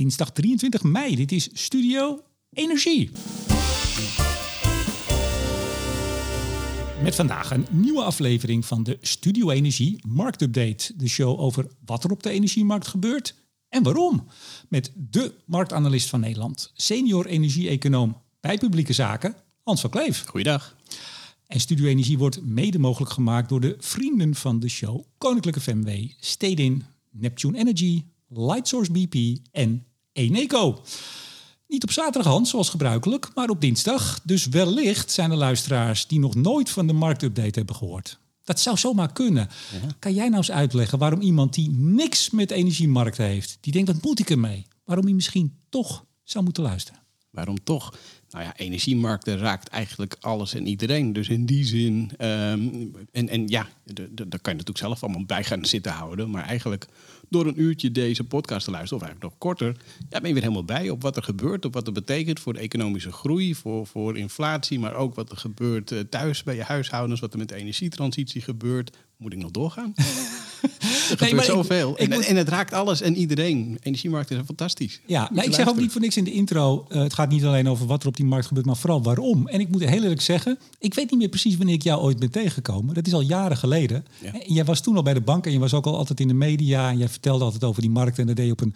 dinsdag 23 mei. Dit is Studio Energie. Met vandaag een nieuwe aflevering van de Studio Energie Marktupdate. De show over wat er op de energiemarkt gebeurt en waarom. Met de marktanalist van Nederland, senior energie-econoom bij publieke zaken, Hans van Kleef. Goeiedag. En Studio Energie wordt mede mogelijk gemaakt door de vrienden van de show. Koninklijke FMW, Stedin, Neptune Energy, Lightsource BP en Eneco. Niet op zaterdag, Hans, zoals gebruikelijk, maar op dinsdag. Dus wellicht zijn er luisteraars die nog nooit van de marktupdate hebben gehoord. Dat zou zomaar kunnen. Kan jij nou eens uitleggen waarom iemand die niks met energiemarkten heeft, die denkt, wat moet ik ermee? Waarom hij misschien toch zou moeten luisteren? Waarom toch? Nou ja, energiemarkten raakt eigenlijk alles en iedereen. Dus in die zin, ehm, en, en ja, daar kan je natuurlijk zelf allemaal bij gaan zitten houden. Maar eigenlijk door een uurtje deze podcast te luisteren, of eigenlijk nog korter, ja, ben je weer helemaal bij op wat er gebeurt, op wat het betekent voor de economische groei, voor, voor inflatie, maar ook wat er gebeurt eh, thuis bij je huishoudens, wat er met de energietransitie gebeurt. Moet ik nog doorgaan? er gebeurt maar zoveel. ik- ik en, moet- en het raakt alles en iedereen. Energiemarkten zijn fantastisch. Ja, nou, je ik zeg ook niet voor niks in de intro. eh, het gaat niet alleen over wat er op die markt gebeurt, maar vooral waarom. En ik moet heel eerlijk zeggen, ik weet niet meer precies wanneer ik jou ooit ben tegengekomen. Dat is al jaren geleden. Ja. En jij was toen al bij de bank en je was ook al altijd in de media. En jij vertelde altijd over die markt en dat deed je op een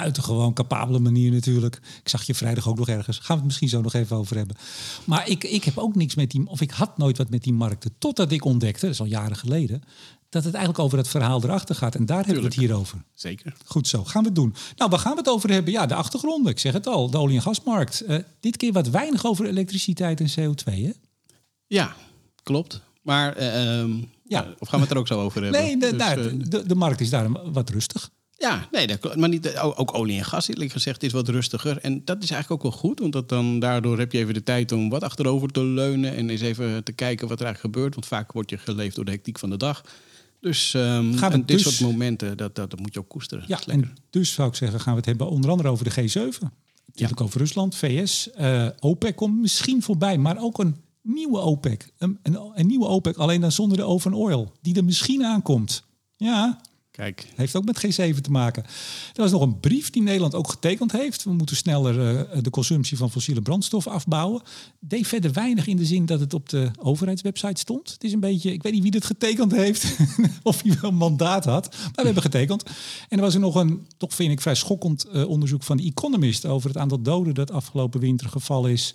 buitengewoon capabele manier natuurlijk. Ik zag je vrijdag ook nog ergens. Gaan we het misschien zo nog even over hebben. Maar ik, ik heb ook niks met die, of ik had nooit wat met die markten. Totdat ik ontdekte, dat is al jaren geleden, dat het eigenlijk over het verhaal erachter gaat. En daar hebben we het hier over. Zeker. Goed zo, gaan we het doen. Nou, waar gaan we het over hebben? Ja, de achtergronden. Ik zeg het al, de olie- en gasmarkt. Eh, dit keer wat weinig over elektriciteit en CO2, hè? Ja, klopt. Maar, eh, ehm, Ja. of gaan we het er ook zo over hebben? Nee, de, Dus, daar, eh, de, de markt is daarom wat rustig. Ja, nee, dat maar niet, eh, ook, olie en gas, eerlijk gezegd, is wat rustiger. En dat is eigenlijk ook wel goed, want dat dan, daardoor heb je even de tijd om wat achterover te leunen en eens even te kijken wat er eigenlijk gebeurt. Want vaak word je geleefd door de hectiek van de dag. Dus Gaan we en dit dus- soort momenten, dat, dat, dat moet je ook koesteren. Ja, en dus zou ik zeggen, gaan we het hebben onder andere over de G7. Natuurlijk over Rusland, VS. eh, OPEC komt misschien voorbij, maar ook een nieuwe OPEC. Een, een, een nieuwe OPEC, alleen dan zonder de oven oil. Die er misschien aankomt. Ja, Kijk, Heeft ook met G7 te maken. Er was nog een brief die Nederland ook getekend heeft. We moeten sneller eh, de consumptie van fossiele brandstoffen afbouwen. Deed verder weinig in de zin dat het op de overheidswebsite stond. Het is een beetje, ik weet niet wie dit getekend heeft. of hij wel een mandaat had. Maar we hebben getekend. En er was er nog een, toch vind ik vrij schokkend eh, onderzoek van de Economist over het aantal doden dat afgelopen winter gevallen is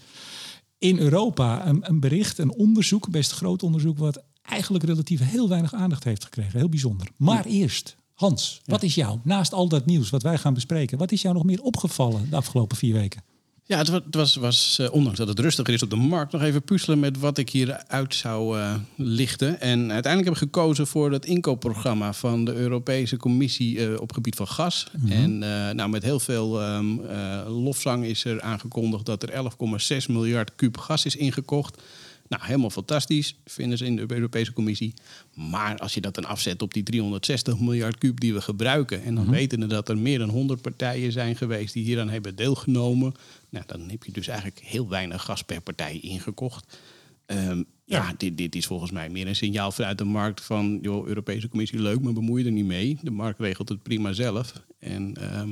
in Europa. Een, een bericht, een onderzoek, best groot onderzoek, wat eigenlijk relatief heel weinig aandacht heeft gekregen. Heel bijzonder. Maar eerst, Hans, wat is jou, naast al dat nieuws wat wij gaan bespreken, wat is jou nog meer opgevallen de afgelopen vier weken? Ja, het wa- het was, was eh, ondanks dat het rustiger is op de markt, nog even puzzelen met wat ik hieruit zou eh, lichten. En uiteindelijk heb ik gekozen voor het inkoopprogramma van de Europese Commissie eh, op gebied van gas. En eh, nou, met heel veel ehm, eh, lofzang is er aangekondigd dat er 11,6 miljard kuub gas is ingekocht. Nou, helemaal fantastisch, vinden ze in de Europese Commissie. Maar als je dat dan afzet op die 360 miljard kuub die we gebruiken... en dan weten we dat er meer dan 100 partijen zijn geweest die hieraan hebben deelgenomen... Nou, dan heb je dus eigenlijk heel weinig gas per partij ingekocht. Ehm, ja, Ja. dit, dit is volgens mij meer een signaal vanuit de markt van... joh, Europese Commissie, leuk, maar bemoei je er niet mee. De markt regelt het prima zelf. En... ehm,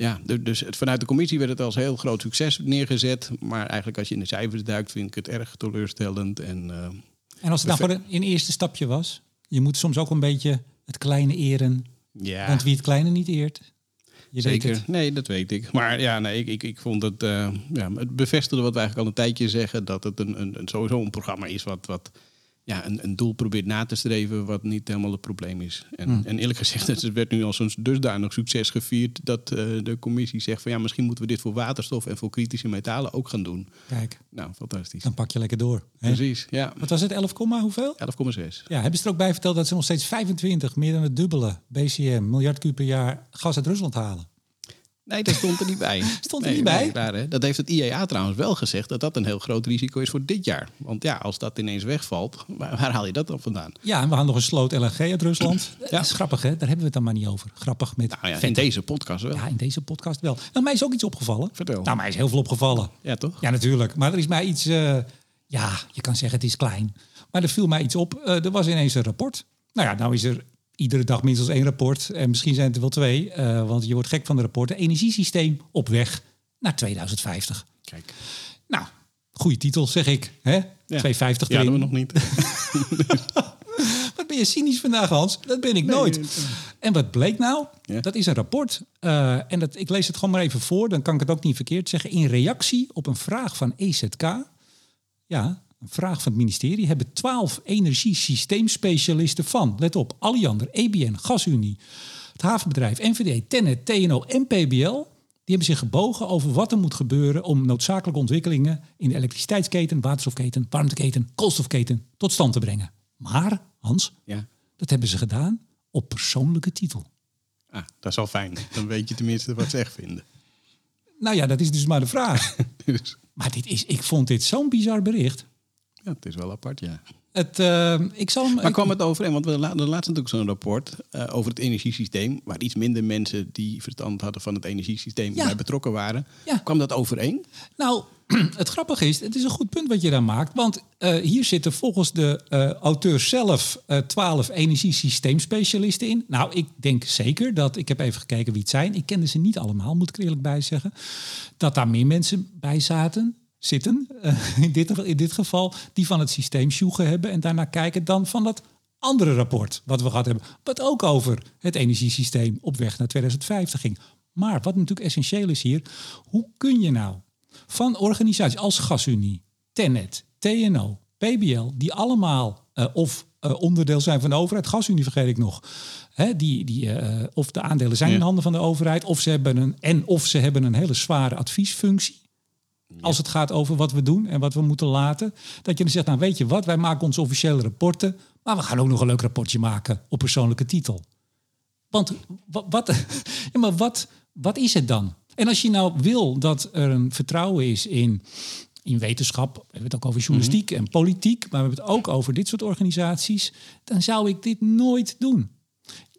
ja, du- dus het, vanuit de commissie werd het als heel groot succes neergezet. Maar eigenlijk als je in de cijfers duikt, vind ik het erg teleurstellend. En eh, En als het nou voor een, eerste stapje was, je moet soms ook een beetje het kleine eren, ja, want wie het kleine niet eert, je zeker. Nee, dat weet ik. Maar ja, nee, ik, ik, ik vond het, eh, ja, het bevestigde wat we eigenlijk al een tijdje zeggen. Dat het een, een, een, sowieso een programma is wat, wat ja, een, een doel probeert na te streven wat niet helemaal het probleem is. En, Hmm. en eerlijk gezegd, het werd nu als een dusdanig succes gevierd dat eh, de commissie zegt van ja, misschien moeten we dit voor waterstof en voor kritische metalen ook gaan doen. Kijk, Nou, fantastisch. dan pak je lekker door. Hè? Precies, ja. Wat was het, 11, komma hoeveel? 11,6. Ja, hebben ze er ook bij verteld dat ze nog steeds 25, meer dan het dubbele BCM, miljard kuub per jaar gas uit Rusland halen? Nee, dat stond er niet bij. Stond er Nee, niet bij? Dat heeft het IEA trouwens wel gezegd, dat dat een heel groot risico is voor dit jaar. Want ja, als dat ineens wegvalt, waar, waar haal je dat dan vandaan? Ja, en we hadden nog een sloot LNG uit Rusland. Ja. Dat is grappig, hè? Daar hebben we het dan maar niet over. Grappig met Nou ja, in deze podcast wel. Ja, in deze podcast wel. Nou, mij is ook iets opgevallen. Vertel. Nou, mij is heel veel opgevallen. Ja, toch? Ja, natuurlijk. Maar er is mij iets... eh, ja, je kan zeggen het is klein. Maar er viel mij iets op. Eh, er was ineens een rapport. Nou ja, nou is er iedere dag minstens één rapport. En misschien zijn het er wel twee, eh, want je wordt gek van de rapporten. Energiesysteem op weg naar 2050. Kijk, Nou, goede titel zeg ik. Hè? 250 ja, dat we nog niet. Wat ben je cynisch vandaag, Hans? Dat ben ik nooit. nee, nee. En wat bleek nou? Ja. Dat is een rapport. Eh, en dat, ik lees het gewoon maar even voor, dan kan ik het ook niet verkeerd zeggen. In reactie op een vraag van EZK, ja, een vraag van het ministerie, hebben twaalf energiesysteemspecialisten van, let op, Alliander, EBN, GasUnie, het havenbedrijf, NVD, Tennet, TNO en PBL, die hebben zich gebogen over wat er moet gebeuren om noodzakelijke ontwikkelingen in de elektriciteitsketen, waterstofketen, warmteketen, koolstofketen tot stand te brengen. Maar, Hans, Ja. dat hebben ze gedaan op persoonlijke titel. Ah, dat is wel fijn. Dan weet je tenminste wat ze echt vinden. Nou ja, dat is dus maar de vraag. Dus, maar dit is, ik vond dit zo'n bizar bericht. Het is wel apart, ja. Het, eh, ik zal hem. Maar kwam het overeen? Want we la- laatst natuurlijk zo'n rapport eh, over het energiesysteem... waar iets minder mensen die verstand hadden van het energiesysteem Ja. bij betrokken waren. Ja. Kwam dat overeen? Nou, het grappige is, het is een goed punt wat je daar maakt. Want eh, hier zitten volgens de auteur zelf twaalf energiesysteemspecialisten in. Nou, ik denk zeker dat, ik heb even gekeken wie het zijn. Ik kende ze niet allemaal, moet ik er eerlijk bij zeggen. Dat daar meer mensen bij zaten, zitten, eh, in, dit, in dit geval, die van het systeem sjoegen hebben. En daarna kijken dan van dat andere rapport wat we gehad hebben. Wat ook over het energiesysteem op weg naar 2050 ging. Maar wat natuurlijk essentieel is hier, hoe kun je nou van organisaties als GasUnie, Tennet, TNO, PBL, die allemaal eh, of eh, onderdeel zijn van de overheid, GasUnie vergeet ik nog, hè, die, die, of de aandelen zijn Ja. in handen van de overheid, of ze hebben een, en of ze hebben een hele zware adviesfunctie. Als het gaat over wat we doen en wat we moeten laten. Dat je dan zegt, nou weet je wat, wij maken onze officiële rapporten. Maar we gaan ook nog een leuk rapportje maken op persoonlijke titel. Want wa- wat, ja, maar wat, wat is het dan? En als je nou wil dat er een vertrouwen is in, in wetenschap, we hebben het ook over journalistiek en politiek, maar we hebben het ook over dit soort organisaties, dan zou ik dit nooit doen.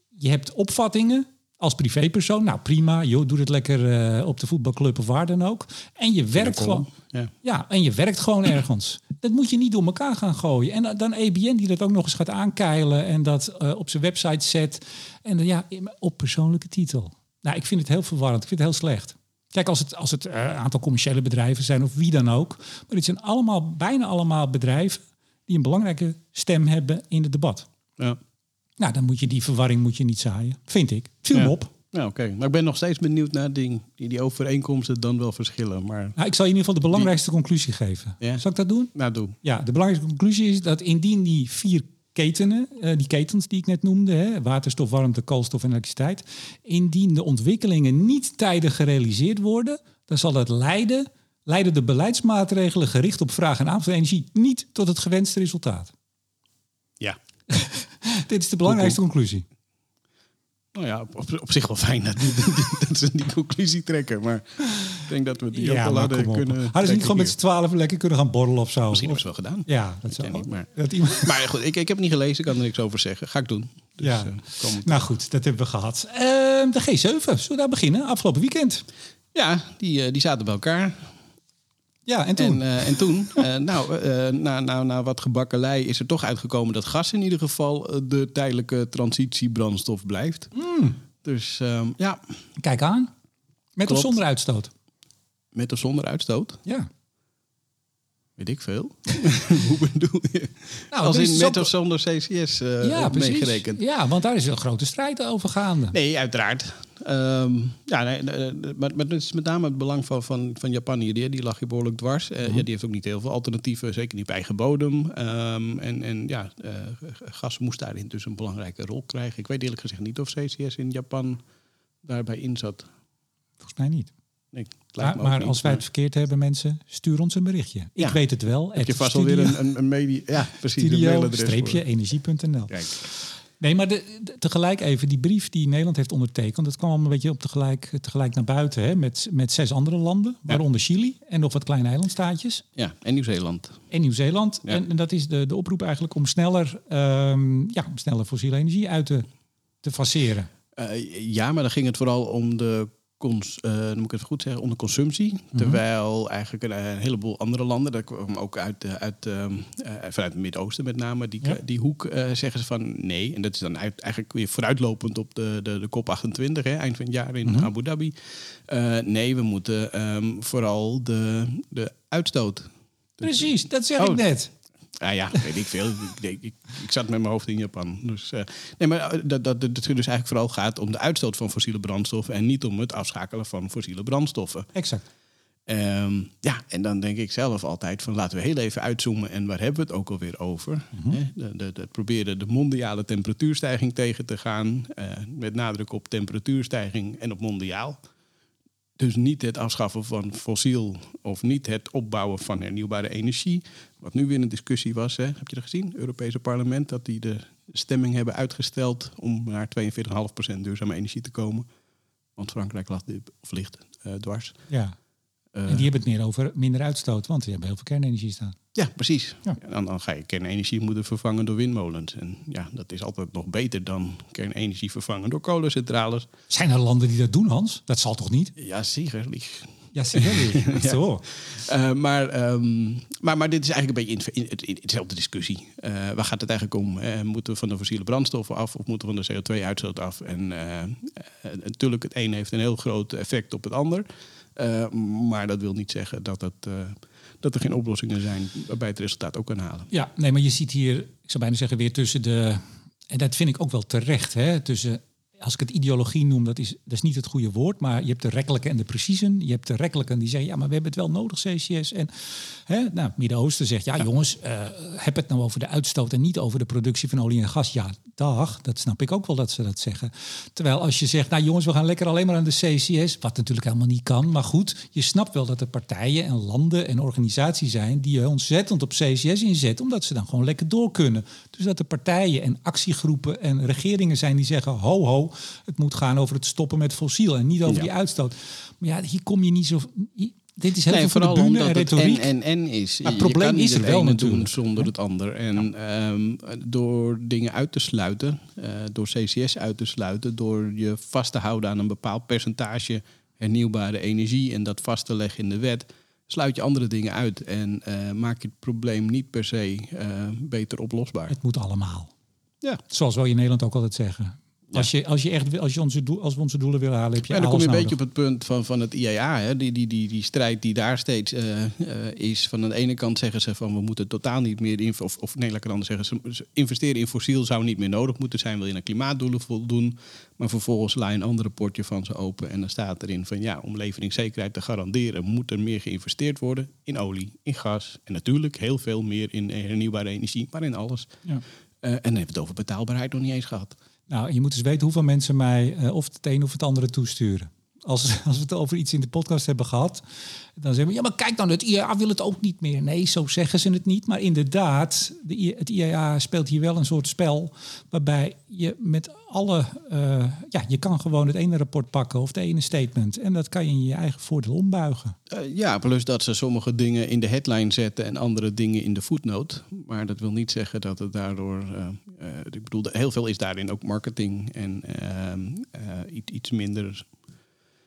Je hebt opvattingen als privépersoon, nou prima, joh, doe het lekker eh, op de voetbalclub of waar dan ook. En je werkt gewoon. ja. Ja, en je werkt gewoon ergens. Dat moet je niet door elkaar gaan gooien. En dan EBN die dat ook nog eens gaat aankeilen en dat eh, op zijn website zet. En dan ja, op persoonlijke titel. Nou, ik vind het heel verwarrend. Ik vind het heel slecht. Kijk, als het, als het eh, een aantal commerciële bedrijven zijn of wie dan ook. Maar het zijn allemaal, bijna allemaal bedrijven die een belangrijke stem hebben in het debat. Ja. Nou, dan moet je die verwarring moet je niet zaaien. Vind ik. Viel me op. Nou, oké. Maar ik ben nog steeds benieuwd naar die, die, die overeenkomsten dan wel verschillen. Maar, Nou, ik zal je in ieder geval de belangrijkste conclusie geven. Ja. Zal ik dat doen? nou, doe. Ja, de belangrijkste conclusie is dat indien die vier ketenen, eh, die ketens die ik net noemde, hè, waterstof, warmte, koolstof en elektriciteit, indien de ontwikkelingen niet tijdig gerealiseerd worden, dan zal dat leiden, leiden de beleidsmaatregelen gericht op vraag en aanbod van energie niet tot het gewenste resultaat. Ja. Dit is de belangrijkste conclusie. Nou ja, op, op zich wel fijn dat, die- dat ze die conclusie trekken. Maar ik denk dat we die ook wel hadden kunnen... Hadden ze niet gewoon met z'n twaalf lekker kunnen gaan borrelen of zo? Misschien hebben ze wel gedaan. Ja, dat zou niet, maar- dat iemand. Maar goed, ik, ik heb het niet gelezen. Ik kan er niks over zeggen. Ga ik doen. Dus, Ja. eh. Nou goed, dat hebben we gehad. Ehm, de G7, zullen we daar beginnen? Afgelopen weekend. Ja, die, eh, die zaten bij elkaar. Ja, en toen? En, eh, en toen, eh, nou, eh, na, na, na wat gebakkelei is er toch uitgekomen dat gas in ieder geval de tijdelijke transitiebrandstof blijft. Hmm. Dus ehm, ja, Kijk aan. Met of zonder uitstoot? met of zonder uitstoot, Ja. weet ik veel. Hoe bedoel je? Nou, Als in met of zonder CCS ja, meegerekend. Ja, want daar is een grote strijd over gaande. Nee, uiteraard. Ehm, ja, nee, nee, nee, maar, is met name het belang van, van, van Japan hier. Die, die lag hier behoorlijk dwars. Eh, Mhm. ja, die heeft ook niet heel veel alternatieven, zeker niet op eigen bodem. Ehm, en, en ja, eh, gas moest daarin dus een belangrijke rol krijgen. Ik weet eerlijk gezegd niet of CCS in Japan daarbij in zat. Volgens mij niet. Nee, Maar, niet. als wij het verkeerd hebben, mensen, stuur ons een berichtje. Ik weet het wel. heb je vast alweer een, een, een media... Ja, precies. een mailadres voor. studio-energie.nl. Nee, maar de, de- tegelijk even, die brief die Nederland heeft ondertekend, dat kwam een beetje op tegelijk, tegelijk naar buiten, hè, met, met zes andere landen, waaronder Chili en nog wat kleine eilandstaatjes. ja, en Nieuw-Zeeland. en Nieuw-Zeeland. Ja. En, en dat is de, de oproep eigenlijk om sneller, ehm, ja, om sneller fossiele energie uit te, te faceren. Eh, ja, maar dan ging het vooral om de cons, uh, dan moet ik het goed zeggen, onder consumptie. Mhm. Terwijl eigenlijk een, een, heleboel andere landen, dat kwam ook uit, uh, uit, uh, vanuit het Midden-Oosten met name, die, ja. die hoek zeggen ze van nee. En dat is dan uit, eigenlijk weer vooruitlopend op de, de, de COP28, hè, eind van het jaar in Mhm. Abu Dhabi. Eh, nee, we moeten um, vooral de, de uitstoot. Precies, dat zeg Oh. ik net. Ah ja, weet ik veel. ik, ik, ik, ik, zat met mijn hoofd in Japan. Dus, uh, nee, maar dat, dat, dat het dus eigenlijk vooral gaat om de uitstoot van fossiele brandstoffen en niet om het afschakelen van fossiele brandstoffen. Exact. Um, ja, en dan denk ik zelf altijd van laten we heel even uitzoomen en waar hebben we het ook alweer over? Mm -hmm. de, de, de, proberen de mondiale temperatuurstijging tegen te gaan, uh, met nadruk op temperatuurstijging en op mondiaal. Dus niet het afschaffen van fossiel of niet het opbouwen van hernieuwbare energie. Wat nu weer een discussie was, hè? heb je dat gezien? Het Europese parlement dat die de stemming hebben uitgesteld om naar 42,5% duurzame energie te komen. Want Frankrijk lag, of ligt uh, dwars. Ja. Uh, en die hebben het meer over minder uitstoot, want die hebben heel veel kernenergie staan. Ja, precies. Ja. En dan, dan, ga je kernenergie moeten vervangen door windmolens. En ja, dat is altijd nog beter dan kernenergie vervangen door kolencentrales. Zijn er landen die dat doen, Hans? Dat zal toch niet? Ja, zeker. Ja, zeker. ja. Zo. Uh, maar, um, maar, maar dit is eigenlijk een beetje in, in, in, dezelfde discussie. Uh, waar gaat het eigenlijk om? Uh, moeten we van de fossiele brandstoffen af of moeten we van de CO2-uitstoot af? En natuurlijk, het een heeft een heel groot effect op het ander. Uh, maar dat wil niet zeggen dat, het, uh, dat er geen oplossingen zijn waarbij het resultaat ook kan halen. Ja, nee, maar je ziet hier, ik zou bijna zeggen, weer tussen de. En dat vind ik ook wel terecht, hè, tussen. Als ik het ideologie noem, dat is, dat is niet het goede woord, maar je hebt de rekkelijke en de preciezen. Je hebt de rekkelijke die zeggen, ja, maar we hebben het wel nodig, CCS. En hè, nou, Midden-Oosten zegt, ja, ja. jongens, uh, heb het nou over de uitstoot en niet over de productie van olie en gas. Ja, dag, dat snap ik ook wel dat ze dat zeggen. Terwijl als je zegt, nou jongens, we gaan lekker alleen maar aan de CCS, wat natuurlijk helemaal niet kan. Maar goed, je snapt wel dat er partijen en landen en organisaties zijn die ontzettend op CCS inzetten, omdat ze dan gewoon lekker door kunnen. Dus dat er partijen en actiegroepen en regeringen zijn die zeggen, ho ho, het moet gaan over het stoppen met fossiel en niet over ja. die uitstoot. Maar ja, hier kom je niet zo. Dit is heel nee, veel voor de en het retoriek. En, en, en is. Maar het probleem is er wel natuurlijk. doen zonder het ander. En ja. um, door dingen uit te sluiten, uh, door CCS uit te sluiten, door je vast te houden aan een bepaald percentage hernieuwbare energie en dat vast te leggen in de wet, sluit je andere dingen uit en uh, maak je het probleem niet per se uh, beter oplosbaar. Het moet allemaal. Ja. Zoals we in Nederland ook altijd zeggen. Ja. Als, je, als je echt als, je onze doel, als we onze doelen willen halen, heb je ja, dan kom je een nodig. beetje op het punt van, van het IAA. Hè? Die, die, die, die strijd die daar steeds uh, uh, is. Van aan de ene kant zeggen ze van we moeten totaal niet meer in, of, of nee, het anders zeggen, ze investeren in fossiel zou niet meer nodig moeten zijn, wil je naar klimaatdoelen voldoen. Maar vervolgens laai een ander rapportje van ze open en dan staat erin van ja, om leveringszekerheid te garanderen moet er meer geïnvesteerd worden in olie, in gas en natuurlijk heel veel meer in hernieuwbare energie, maar in alles. Ja. Uh, en dan hebben we het over betaalbaarheid nog niet eens gehad. Nou, je moet eens weten hoeveel mensen mij uh, of het een of het andere toesturen. Als, als we het over iets in de podcast hebben gehad, dan zeggen we, ja, maar kijk dan, het IAA wil het ook niet meer. Nee, zo zeggen ze het niet. Maar inderdaad, de, het IAA speelt hier wel een soort spel waarbij je met alle, uh, ja, je kan gewoon het ene rapport pakken of het ene statement en dat kan je in je eigen voordeel ombuigen. Uh, ja, plus dat ze sommige dingen in de headline zetten en andere dingen in de footnote. Maar dat wil niet zeggen dat het daardoor, uh, ik bedoel, heel veel is daarin ook marketing en iets, iets minder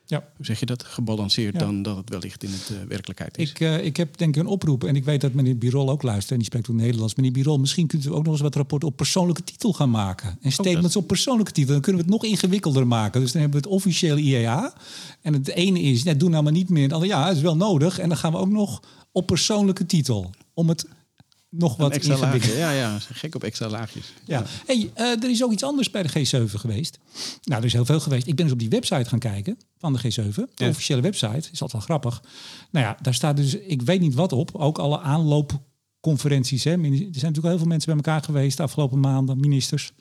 ja. Hoe zeg je dat? Gebalanceerd ja. dan dat het wellicht in het uh, werkelijkheid is. Ik, uh, ik heb denk ik een oproep en ik weet dat meneer Birol ook luistert en die spreekt ook Nederlands. Meneer Birol, misschien kunt u ook nog eens wat rapporten op persoonlijke titel gaan maken. En statements op persoonlijke titel. Dan kunnen we het nog ingewikkelder maken. Dus dan hebben we het officiële IAA. En het ene is, ja, doe nou maar niet meer. Ja, het is wel nodig. En dan gaan we ook nog op persoonlijke titel. Om het nog wat extra ingewikkelder. Ja, ja, gek op extra laagjes. Ja. ja. Hey, uh, er is ook iets anders bij de G7 geweest. Nou, er is heel veel geweest. Ik ben dus op die website gaan kijken van de G7. De ja. officiële website. Is altijd wel grappig. Nou ja, daar staat dus, ik weet niet wat op. Ook alle aanloopconferenties. Hè. Er zijn natuurlijk heel veel mensen bij elkaar geweest de afgelopen maanden, ministers.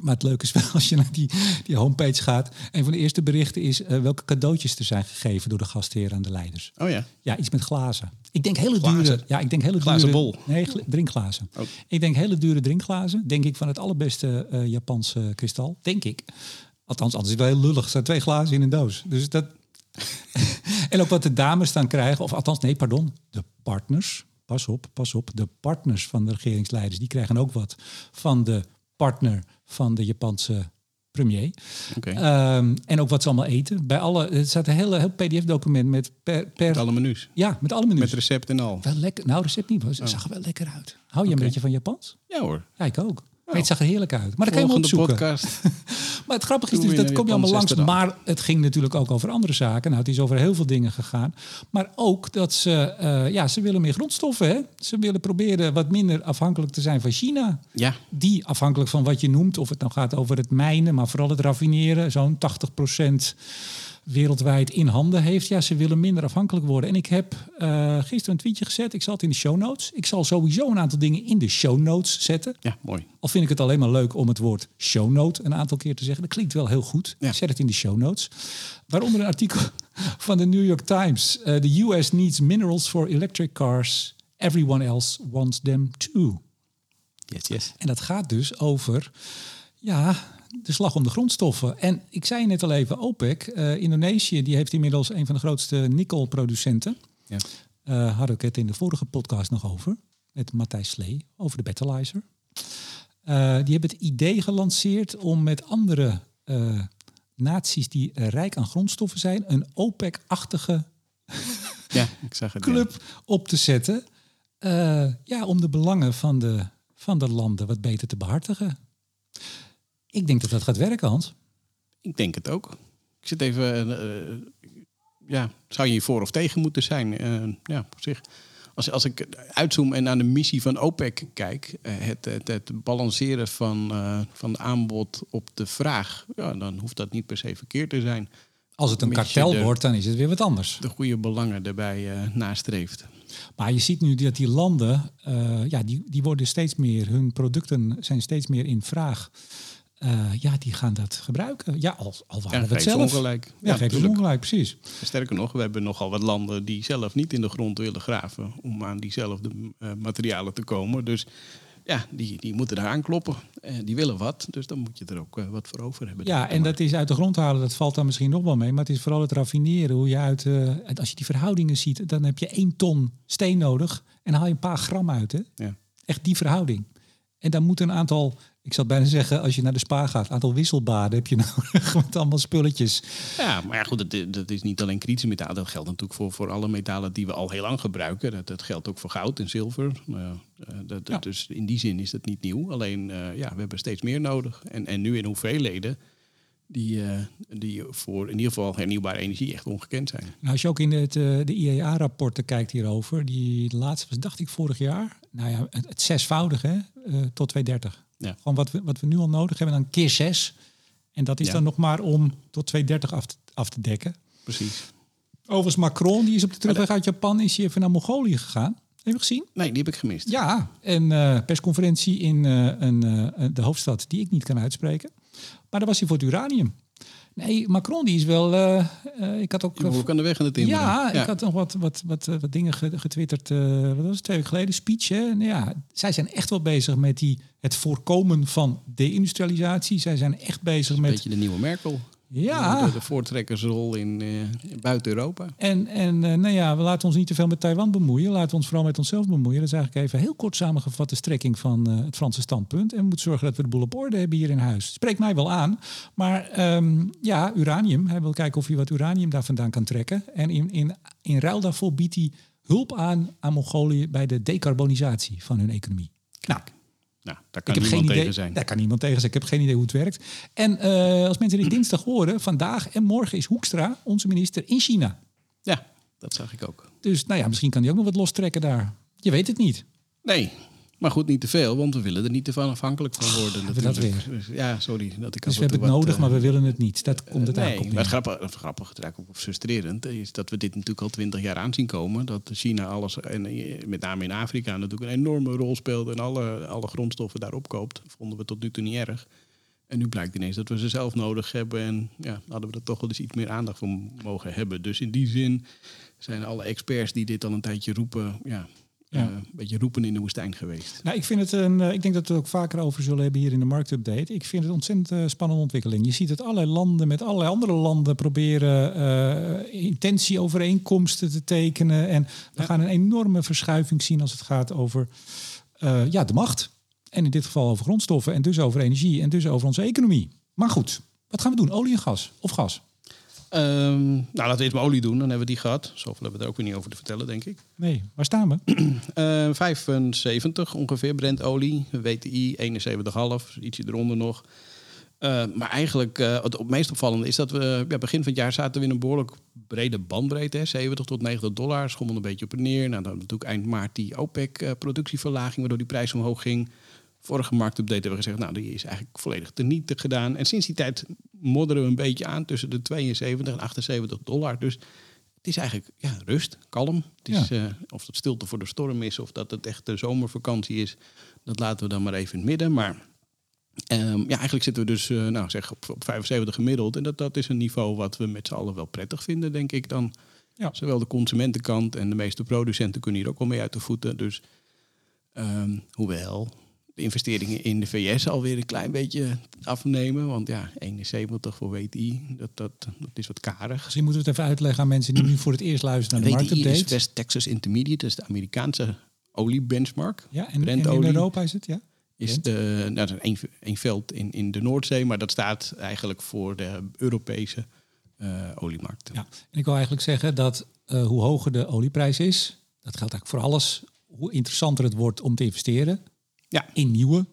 Maar het leuke is wel als je naar die, die homepage gaat. Een van de eerste berichten is uh, welke cadeautjes er zijn gegeven door de gastheren aan de leiders. Oh ja. Ja, iets met glazen. Ik denk hele glazen. dure. Ja, ik denk hele glazen dure. bol. Nee, drinkglazen. Oh. Ik denk hele dure drinkglazen. Denk ik van het allerbeste uh, Japanse kristal. Denk ik. Althans, anders is het wel heel lullig. Er zijn twee glazen in een doos. Dus dat. en ook wat de dames dan krijgen, of althans, nee, pardon, de partners. Pas op, pas op. De partners van de regeringsleiders, die krijgen ook wat van de partner van de Japanse premier. Ehm, en ook wat ze allemaal eten. Bij alle, het staat een hele, heel PDF-document met per, per Met alle menus. ja, met alle menus. Met recept en al. Wel lekker. Nou, recept niet. maar Het zag er wel lekker uit. Hou je een beetje van Japans? Ja hoor. Ja, ik ook. Maar het zag er heerlijk uit. Maar dat kan je opzoeken. podcast. Maar het grappige is dus, dat in kom je allemaal langs. Maar het ging natuurlijk ook over andere zaken. Nou, het is over heel veel dingen gegaan. Maar ook dat ze, eh, ja, ze willen meer grondstoffen. Hè? Ze willen proberen wat minder afhankelijk te zijn van China. Ja, Die afhankelijk van wat je noemt, of het nou gaat over het mijnen, maar vooral het raffineren, zo'n 80% wereldwijd in handen heeft. Ja, ze willen minder afhankelijk worden. En ik heb eh, gisteren een tweetje gezet. Ik zal het in de show notes. Ik zal sowieso een aantal dingen in de show notes zetten. ja, mooi. Al vind ik het alleen maar leuk om het woord show note een aantal keer te zeggen. Dat klinkt wel heel goed. Ja. Ik zet het in de show notes. Waaronder een artikel van de New York Times. Eh, The US needs minerals for electric cars. Everyone else wants them too. Yes, yes. En dat gaat dus over ja, de slag om de grondstoffen. En ik zei net al even, OPEC, eh, Indonesië, die heeft inmiddels een van de grootste nikkelproducenten. Ja. Eh had ik het in de vorige podcast nog over, met Matthijs Slee, over de Battleizer. Eh, die hebben het idee gelanceerd om met andere naties die rijk aan grondstoffen zijn, een OPEC-achtige Ja, ik zag het. ja. club op te zetten. ja, om de belangen van de, van de landen wat beter te behartigen. Ik denk dat dat gaat werken, Hans. Ik denk het ook. Ik zit even. eh, ja, zou je hier voor of tegen moeten zijn? Eh, ja, op zich. Als, als ik uitzoom en naar de missie van OPEC kijk, eh, het, het, het balanceren van, eh, van de aanbod op de vraag, ja, dan hoeft dat niet per se verkeerd te zijn. Als het een Mits kartel de- wordt, dan is het weer wat anders. De goede belangen erbij eh, nastreeft. Maar je ziet nu dat die landen, eh, ja, die, die worden steeds meer, hun producten zijn steeds meer in vraag. Eh, ja, die gaan dat gebruiken. Ja, al, al waren Ja, we het zelf. ongelijk. Ja, Ja, tuurlijk. ongelijk, precies. Sterker nog, we hebben nogal wat landen die zelf niet in de grond willen graven om aan diezelfde eh, materialen te komen. Dus ja, die, die moeten daar aankloppen. Eh, die willen wat, dus dan moet je er ook wat voor over hebben. Ja, en dat is uit de grond halen, dat valt dan misschien nog wel mee. Maar het is vooral het raffineren. Hoe je uit, als je die verhoudingen ziet, dan heb je één ton steen nodig en haal je een paar gram uit. Hè? Ja. Echt die verhouding. En dan moet een aantal, ik zou bijna zeggen, als je naar de spa gaat, aantal wisselbaden heb je nodig met allemaal spulletjes. Ja, maar ja, goed, dat, dat is niet alleen kritische metalen. Dat geldt natuurlijk voor, voor alle metalen die we al heel lang gebruiken. Dat, dat geldt ook voor goud en zilver. Nou ja, eh, dat, Ja. Dus in die zin is dat niet nieuw. Alleen, eh, ja, we hebben steeds meer nodig. En, en nu in hoeveelheden die, eh, die voor in ieder geval hernieuwbare energie echt ongekend zijn. Nou, als je ook in het, eh, de IEA-rapporten kijkt hierover, die laatste was, dacht ik, vorig jaar. Nou ja, het, het zesvoudige hè, eh, tot 230. Ja. Gewoon wat we, wat we nu al nodig hebben, dan keer zes. En dat is Ja. dan nog maar om tot 230 af te, af te dekken. Precies. Overigens, Macron, die is op de terugweg uit Japan, is hij even naar Mongolië gegaan. Heb je gezien? Nee, die heb ik gemist. Ja, een eh, persconferentie in eh, een, eh, de hoofdstad die ik niet kan uitspreken. Maar daar was hij voor het uranium. Nee, Macron die is wel... eh, eh, ik had ook... Behoorlijk aan de weg aan het timmeren. Ja, ik had nog wat, wat, wat, eh, wat dingen ge- getwitterd. eh, wat was het, twee weken geleden? Speech, hè? Nou ja, zij zijn echt wel bezig met die, het voorkomen van deindustrialisatie. Zij zijn echt bezig Een met... beetje de nieuwe Merkel. Ja, De, de voortrekkersrol in, eh, buiten Europa. En, en eh, nou ja, we laten ons niet te veel met Taiwan bemoeien. Laten we ons vooral met onszelf bemoeien. Dat is eigenlijk even heel kort samengevat de strekking van eh, het Franse standpunt. En we moeten zorgen dat we de boel op orde hebben hier in huis. Spreekt mij wel aan. Maar ehm, ja, uranium. Hij wil kijken of hij wat uranium daar vandaan kan trekken. En in, in, in ruil daarvoor biedt hij hulp aan aan Mongolië bij de decarbonisatie van hun economie. Nou, Nou, daar ik kan heb niemand geen idee. tegen zijn. Daar kan niemand tegen zijn. Ik heb geen idee hoe het werkt. En eh, als mensen dit dinsdag horen, vandaag en morgen is Hoekstra, onze minister, in China. Ja, dat zag ik ook. Dus nou ja, misschien kan hij ook nog wat lostrekken daar. Je weet het niet. Nee, maar goed, niet te veel, want we willen er niet te van afhankelijk van worden. hebben we dat. Dus, ja, sorry dat ik Dus we hebben het nodig, eh, maar we willen het niet. Dat komt het nee, maar op het neer. grappige, het grappige het is eigenlijk ook frustrerend is dat we dit natuurlijk al twintig jaar aanzien komen. Dat China alles, en eh, met name in Afrika, natuurlijk een enorme rol speelt en alle, alle grondstoffen daar opkoopt. Vonden we tot nu toe niet erg. En nu blijkt ineens dat we ze zelf nodig hebben. En ja, hadden we er toch wel eens iets meer aandacht voor mogen hebben. Dus in die zin zijn alle experts die dit al een tijdje roepen, ja, Ja. eh, een beetje roepen in de woestijn geweest. Nou, ik, vind het een, eh, ik denk dat we het ook vaker over zullen hebben hier in de marktupdate. Ik vind het een ontzettend eh, spannende ontwikkeling. Je ziet dat allerlei landen met allerlei andere landen proberen eh intentieovereenkomsten te tekenen. En we Ja. gaan een enorme verschuiving zien als het gaat over ja, de macht. En in dit geval over grondstoffen en dus over energie en dus over onze economie. Maar goed, wat gaan we doen? Olie en gas? Of gas? Ehm, nou, laten we eerst maar olie doen. Dan hebben we die gehad. Zoveel hebben we er ook weer niet over te vertellen, denk ik. Nee, waar staan we? Uh, 75 ongeveer Brentolie. WTI 71,5. Ietsje eronder nog. Uh, maar eigenlijk, uh, het meest opvallende is dat we ja, begin van het jaar zaten we in een behoorlijk brede bandbreedte. Hè, 70 tot 90 dollar, schommelde een beetje op en neer. Nou, dan natuurlijk eind maart die OPEC-productieverlaging, waardoor die prijs omhoog ging. Vorige marktupdate hebben we gezegd, nou, die is eigenlijk volledig teniet gedaan. En sinds die tijd modderen we een beetje aan tussen de 72 en 78 dollar. Dus het is eigenlijk ja, rust, kalm. Het is, ja. uh, of het stilte voor de storm is of dat het echt de zomervakantie is, dat laten we dan maar even in het midden. Maar um, ja, eigenlijk zitten we dus uh, nou, zeg op, op 75 gemiddeld. En dat, dat is een niveau wat we met z'n allen wel prettig vinden, denk ik dan. Ja. Zowel de consumentenkant en de meeste producenten kunnen hier ook wel mee uit de voeten. Dus um, hoewel de investeringen in de VS alweer een klein beetje afnemen. Want ja, 71 voor WTI, dat, dat, dat is wat karig. Misschien moeten we het even uitleggen aan mensen die nu voor het eerst luisteren naar de WTI marktupdate. is West Texas Intermediate, dat is de Amerikaanse oliebenchmark. Ja, en, en in Europa is het, ja? Is de, nou, dat is een, een veld in, in de Noordzee, maar dat staat eigenlijk voor de Europese uh, oliemarkt. Ja, en ik wil eigenlijk zeggen dat uh, hoe hoger de olieprijs is, dat geldt eigenlijk voor alles, hoe interessanter het wordt om te investeren ja. in nieuwe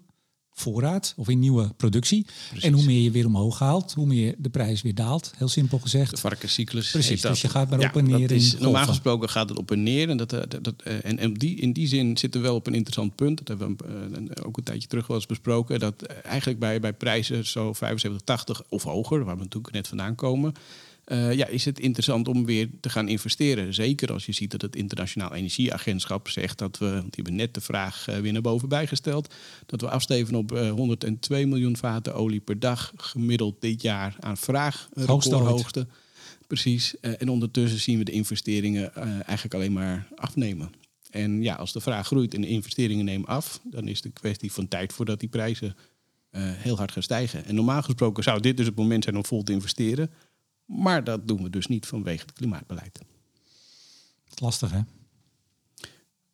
voorraad of in nieuwe productie. Precies. En hoe meer je weer omhoog haalt, hoe meer de prijs weer daalt. Heel simpel gezegd. De varkenscyclus. Precies, dus je gaat maar ja, op en neer. Is, in normaal gesproken gaat het op en neer. En, dat, dat, dat, en, en die, in die zin zitten we wel op een interessant punt. Dat hebben we uh, ook een tijdje terug wel eens besproken. Dat eigenlijk bij, bij prijzen zo 75, 80 of hoger, waar we natuurlijk net vandaan komen... Uh, ja, is het interessant om weer te gaan investeren. Zeker als je ziet dat het Internationaal Energieagentschap zegt dat we, die hebben net de vraag uh, weer naar boven bijgesteld, dat we afsteven op uh, 102 miljoen vaten olie per dag gemiddeld dit jaar aan vraag. Hoogste hoogte. Precies. En ondertussen zien we de investeringen eigenlijk alleen maar afnemen. En ja, als de vraag groeit en de investeringen nemen af, dan is het een kwestie van tijd voordat die prijzen heel hard gaan stijgen. En normaal gesproken zou dit dus het moment zijn om vol te investeren. Maar dat doen we dus niet vanwege het klimaatbeleid. Lastig, hè?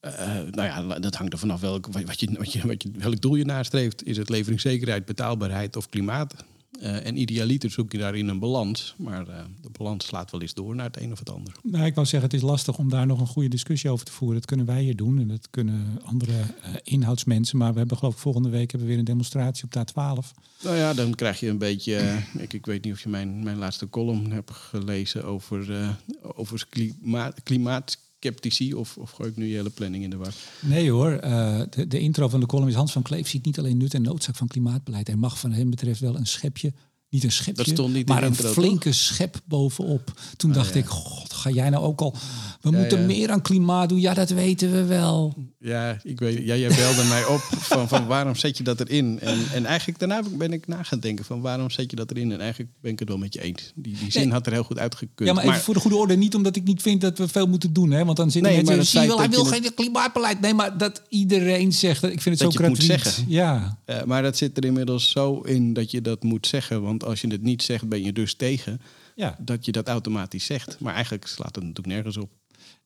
Uh, nou ja, dat hangt er vanaf welk, wat je, wat je, wat je, welk doel je nastreeft. Is het leveringszekerheid, betaalbaarheid of klimaat? Uh, en idealiter zoek je daarin een balans. Maar uh, de balans slaat wel eens door naar het een of het ander. Nou, ik wou zeggen, het is lastig om daar nog een goede discussie over te voeren. Dat kunnen wij hier doen en dat kunnen andere uh, inhoudsmensen. Maar we hebben geloof ik volgende week hebben we weer een demonstratie op de A12. Nou ja, dan krijg je een beetje... ik, ik weet niet of je mijn, mijn laatste column hebt gelezen over, over klimaat, klimaat sceptici of, of gooi ik nu je hele planning in de war? Nee hoor, uh, de, de, intro van de column is Hans van Kleef ziet niet alleen nut en noodzaak van klimaatbeleid. Hij mag van hem betreft wel een schepje, niet een schepje, dat stond niet maar een flinke toch? schep bovenop. Toen Ah, dacht ja. ik, god, ga jij nou ook al, we Ja, moeten ja. meer aan klimaat doen. Ja, dat weten we wel. Ja, ik weet, ja, jij belde mij op van, van waarom zet je dat erin? En, en eigenlijk daarna ben ik na gaan denken van waarom zet je dat erin? En eigenlijk ben ik het wel met je eens. Die, die zin Nee. had er heel goed uitgekund. Ja, maar even voor de goede orde, niet omdat ik niet vind dat we veel moeten doen. Hè? Want dan zitten Nee, mensen, maar zie je wel, hij wil geen klimaatbeleid. Nee, maar dat iedereen zegt, ik vind het Dat zo zeggen. Ja, Eh, maar dat zit er inmiddels zo in dat je dat moet zeggen. Want als je het niet zegt, ben je dus tegen ja. dat je dat automatisch zegt. Maar eigenlijk slaat het natuurlijk nergens op.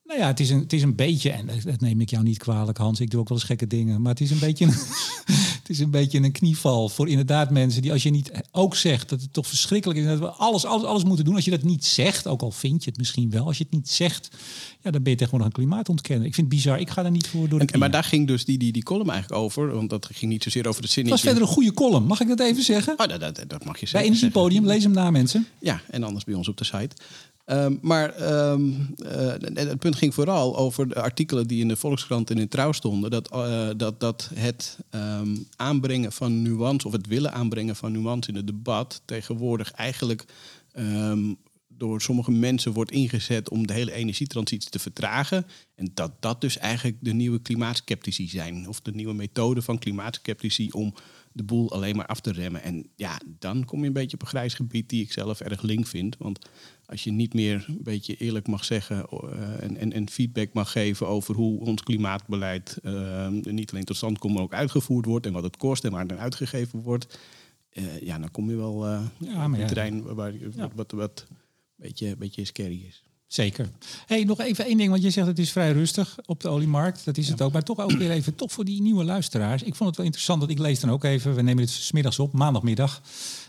Nou ja, het is een, het is een beetje, en dat- dat neem ik jou niet kwalijk, Hans. Ik doe ook wel eens gekke dingen. Maar het is een beetje een, het is een, beetje een knieval voor inderdaad mensen die, als je niet ook zegt dat het toch verschrikkelijk is, dat we alles, alles, alles moeten doen. Als je dat niet zegt, ook al vind je het misschien wel, als je het niet zegt, ja, dan ben je tegenwoordig een klimaatontkenner. Ik vind het bizar. Ik ga daar niet voor door de En, maar daar ging dus die, die, die column eigenlijk over. Want dat ging niet zozeer over de Het zinnetje. was verder een goede column. Mag ik dat even zeggen? Oh, dat, dat, dat mag je Bij zeggen. Energiepodium, lees hem na mensen. Ja, en anders bij ons op de site. Ehm, maar ehm, eh, het punt ging vooral over de artikelen die in de Volkskrant en in Trouw stonden. Dat, eh, dat, dat het ehm, aanbrengen van nuance, of het willen aanbrengen van nuance in het debat, tegenwoordig eigenlijk door sommige mensen wordt ingezet om de hele energietransitie te vertragen. En dat dat dus eigenlijk de nieuwe klimaatskeptici zijn. Of de nieuwe methode van klimaatskeptici om de boel alleen maar af te remmen. En ja, dan kom je een beetje op een grijs gebied die ik zelf erg link vind. Want als je niet meer een beetje eerlijk mag zeggen eh, en, en, en feedback mag geven over hoe ons klimaatbeleid eh, niet alleen tot stand komt, maar ook uitgevoerd wordt en wat het kost en waar het aan uitgegeven wordt. eh, ja, dan kom je wel Ja, op een ja. terrein waar, Ja. wat, wat een beetje, beetje scary is. Zeker. Hey, nog even één ding, want je zegt het is vrij rustig op de oliemarkt. Dat is het ook. Maar toch ook weer even, toch voor die nieuwe luisteraars. Ik vond het wel interessant, dat ik lees dan ook even. We nemen dit smiddags op, maandagmiddag.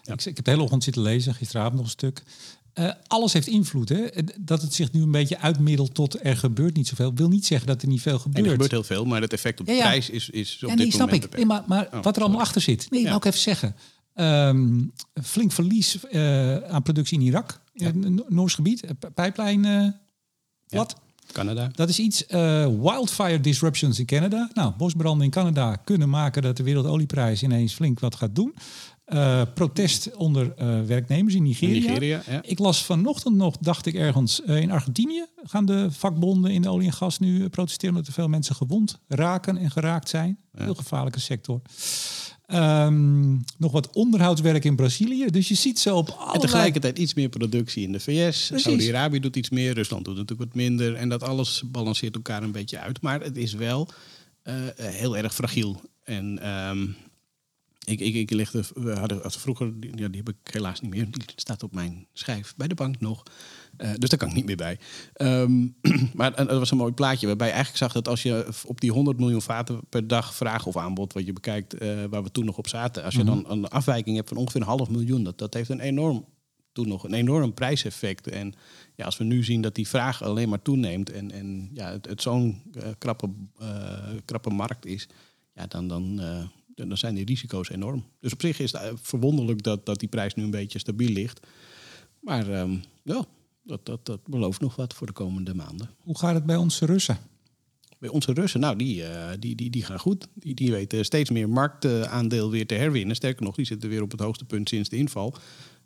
Ik, ik heb de hele ochtend zitten lezen, gisteravond nog een stuk. Uh, alles heeft invloed. Hè? Dat het zich nu een beetje uitmiddelt tot er gebeurt niet zoveel, wil niet zeggen dat er niet veel gebeurt. En er gebeurt heel veel, maar het effect op de ja, prijs is, is op ja, nee, dit snap ik. Nee, maar, maar oh, wat er allemaal achter zit. Nee, nou ik even zeggen. Um, flink verlies uh, aan productie in Irak, ja. Noors gebied, pijplijn. Uh, wat? Canada. Dat is iets. Wildfire disruptions in Canada. Nou, bosbranden in Canada kunnen maken dat de wereldolieprijs ineens flink wat gaat doen. Uh, protest onder uh, werknemers in Nigeria. Nigeria ja. Ik las vanochtend nog, dacht ik ergens, uh, in Argentinië gaan de vakbonden in de olie en gas nu protesteren omdat er veel mensen gewond raken en geraakt zijn. Ja. Heel gevaarlijke sector. Um, nog wat onderhoudswerk in Brazilië. Dus je ziet zo op allerlei... En tegelijkertijd iets meer productie in de VS. Saudi-Arabië doet iets meer. Rusland doet natuurlijk wat minder. En dat alles balanceert elkaar een beetje uit. Maar het is wel uh, heel erg fragiel. En um, ik, ik, ik legde, we hadden vroeger, ja, die heb ik helaas niet meer. Die staat op mijn schijf bij de bank nog. Uh, dus daar kan ik niet meer bij. Um, maar het was een mooi plaatje waarbij je eigenlijk zag dat als je op die 100 miljoen vaten per dag vraag of aanbod, wat je bekijkt, uh, waar we toen nog op zaten, als je mm -hmm. dan een afwijking hebt van ongeveer een half miljoen, dat, dat heeft een enorm, toen nog een enorm prijseffect. En ja, als we nu zien dat die vraag alleen maar toeneemt en, en ja, het, het zo'n uh, krappe, krappe markt is, ja, dan. dan dan zijn die risico's enorm. Dus op zich is het verwonderlijk dat, dat die prijs nu een beetje stabiel ligt. Maar um, ja, dat, dat, dat belooft nog wat voor de komende maanden. Hoe gaat het bij onze Russen? Bij onze Russen, nou, die, uh, die, die, die gaan goed. Die, die weten steeds meer marktaandeel weer te herwinnen. Sterker nog, die zitten weer op het hoogste punt sinds de inval.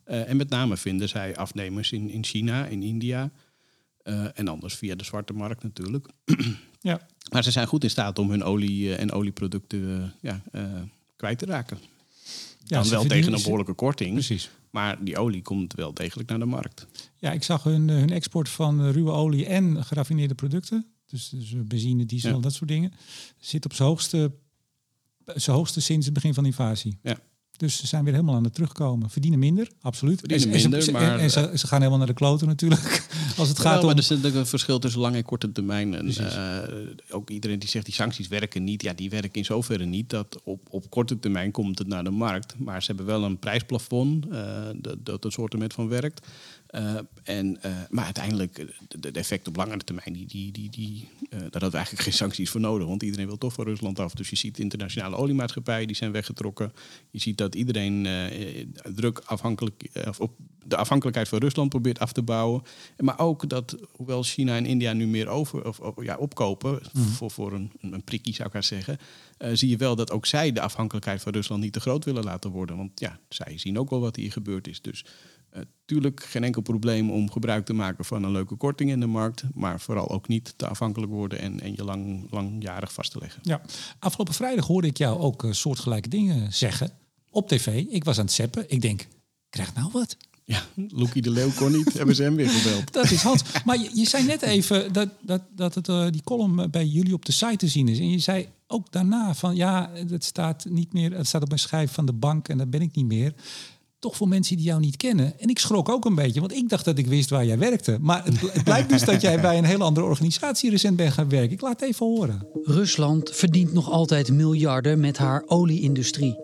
Uh, en met name vinden zij afnemers in, in China, in India. Uh, en anders via de zwarte markt natuurlijk. ja. Maar ze zijn goed in staat om hun olie en olieproducten ja, kwijt te raken. Ja, Dan wel tegen een behoorlijke korting. Precies. Maar die olie komt wel degelijk naar de markt. Ja, ik zag hun, hun export van ruwe olie en geraffineerde producten. Dus, dus benzine, diesel, ja. dat soort dingen. Zit op zijn hoogste, zijn hoogste sinds het begin van de invasie. Ja. Dus ze zijn weer helemaal aan het terugkomen. Verdienen minder, absoluut. Verdienen en, minder, ze, maar... En ze, ze, gaan helemaal naar de kloten natuurlijk. Als het gaat ja, om... maar er is een verschil tussen lange en korte termijn. En, uh, ook iedereen die zegt die sancties werken niet. Ja, die werken in zoverre niet dat op, op korte termijn komt het naar de markt. Maar ze hebben wel een prijsplafond uh, dat, dat het soortement van werkt. Uh, en, uh, maar uiteindelijk, de, de effect op langere termijn, die, die, die, die, uh, daar hadden we eigenlijk geen sancties voor nodig. Want iedereen wil toch van Rusland af. Dus je ziet internationale oliemaatschappijen die zijn weggetrokken. Je ziet dat iedereen druk afhankelijk, of op de afhankelijkheid van Rusland probeert af te bouwen. Maar ook dat, hoewel China en India nu meer over, of, of ja, opkopen, mm. voor, voor een, een prikkie zou ik maar zeggen, zie je wel dat ook zij de afhankelijkheid van Rusland niet te groot willen laten worden. Want ja, zij zien ook wel wat hier gebeurd is. Dus tuurlijk geen enkel probleem om gebruik te maken van een leuke korting in de markt. Maar vooral ook niet te afhankelijk worden en, en je lang, langjarig vast te leggen. Ja, afgelopen vrijdag hoorde ik jou ook uh, soortgelijke dingen zeggen op tv. Ik was aan het zeppen. Ik denk, krijg nou wat. Ja, Loekie de Leeuw kon niet, hebben ze hem weer gebeld. Dat is Hans. Maar je, je zei net even dat, dat, dat het, uh, die column bij jullie op de site te zien is. En je zei ook daarna van ja, het staat niet meer, het staat op mijn schijf van de bank en dat ben ik niet meer toch voor mensen die jou niet kennen. En ik schrok ook een beetje, want ik dacht dat ik wist waar jij werkte. Maar het, het blijkt dus dat jij bij een hele andere organisatie recent bent gaan werken. Ik laat het even horen. Rusland verdient nog altijd miljarden met haar olieindustrie.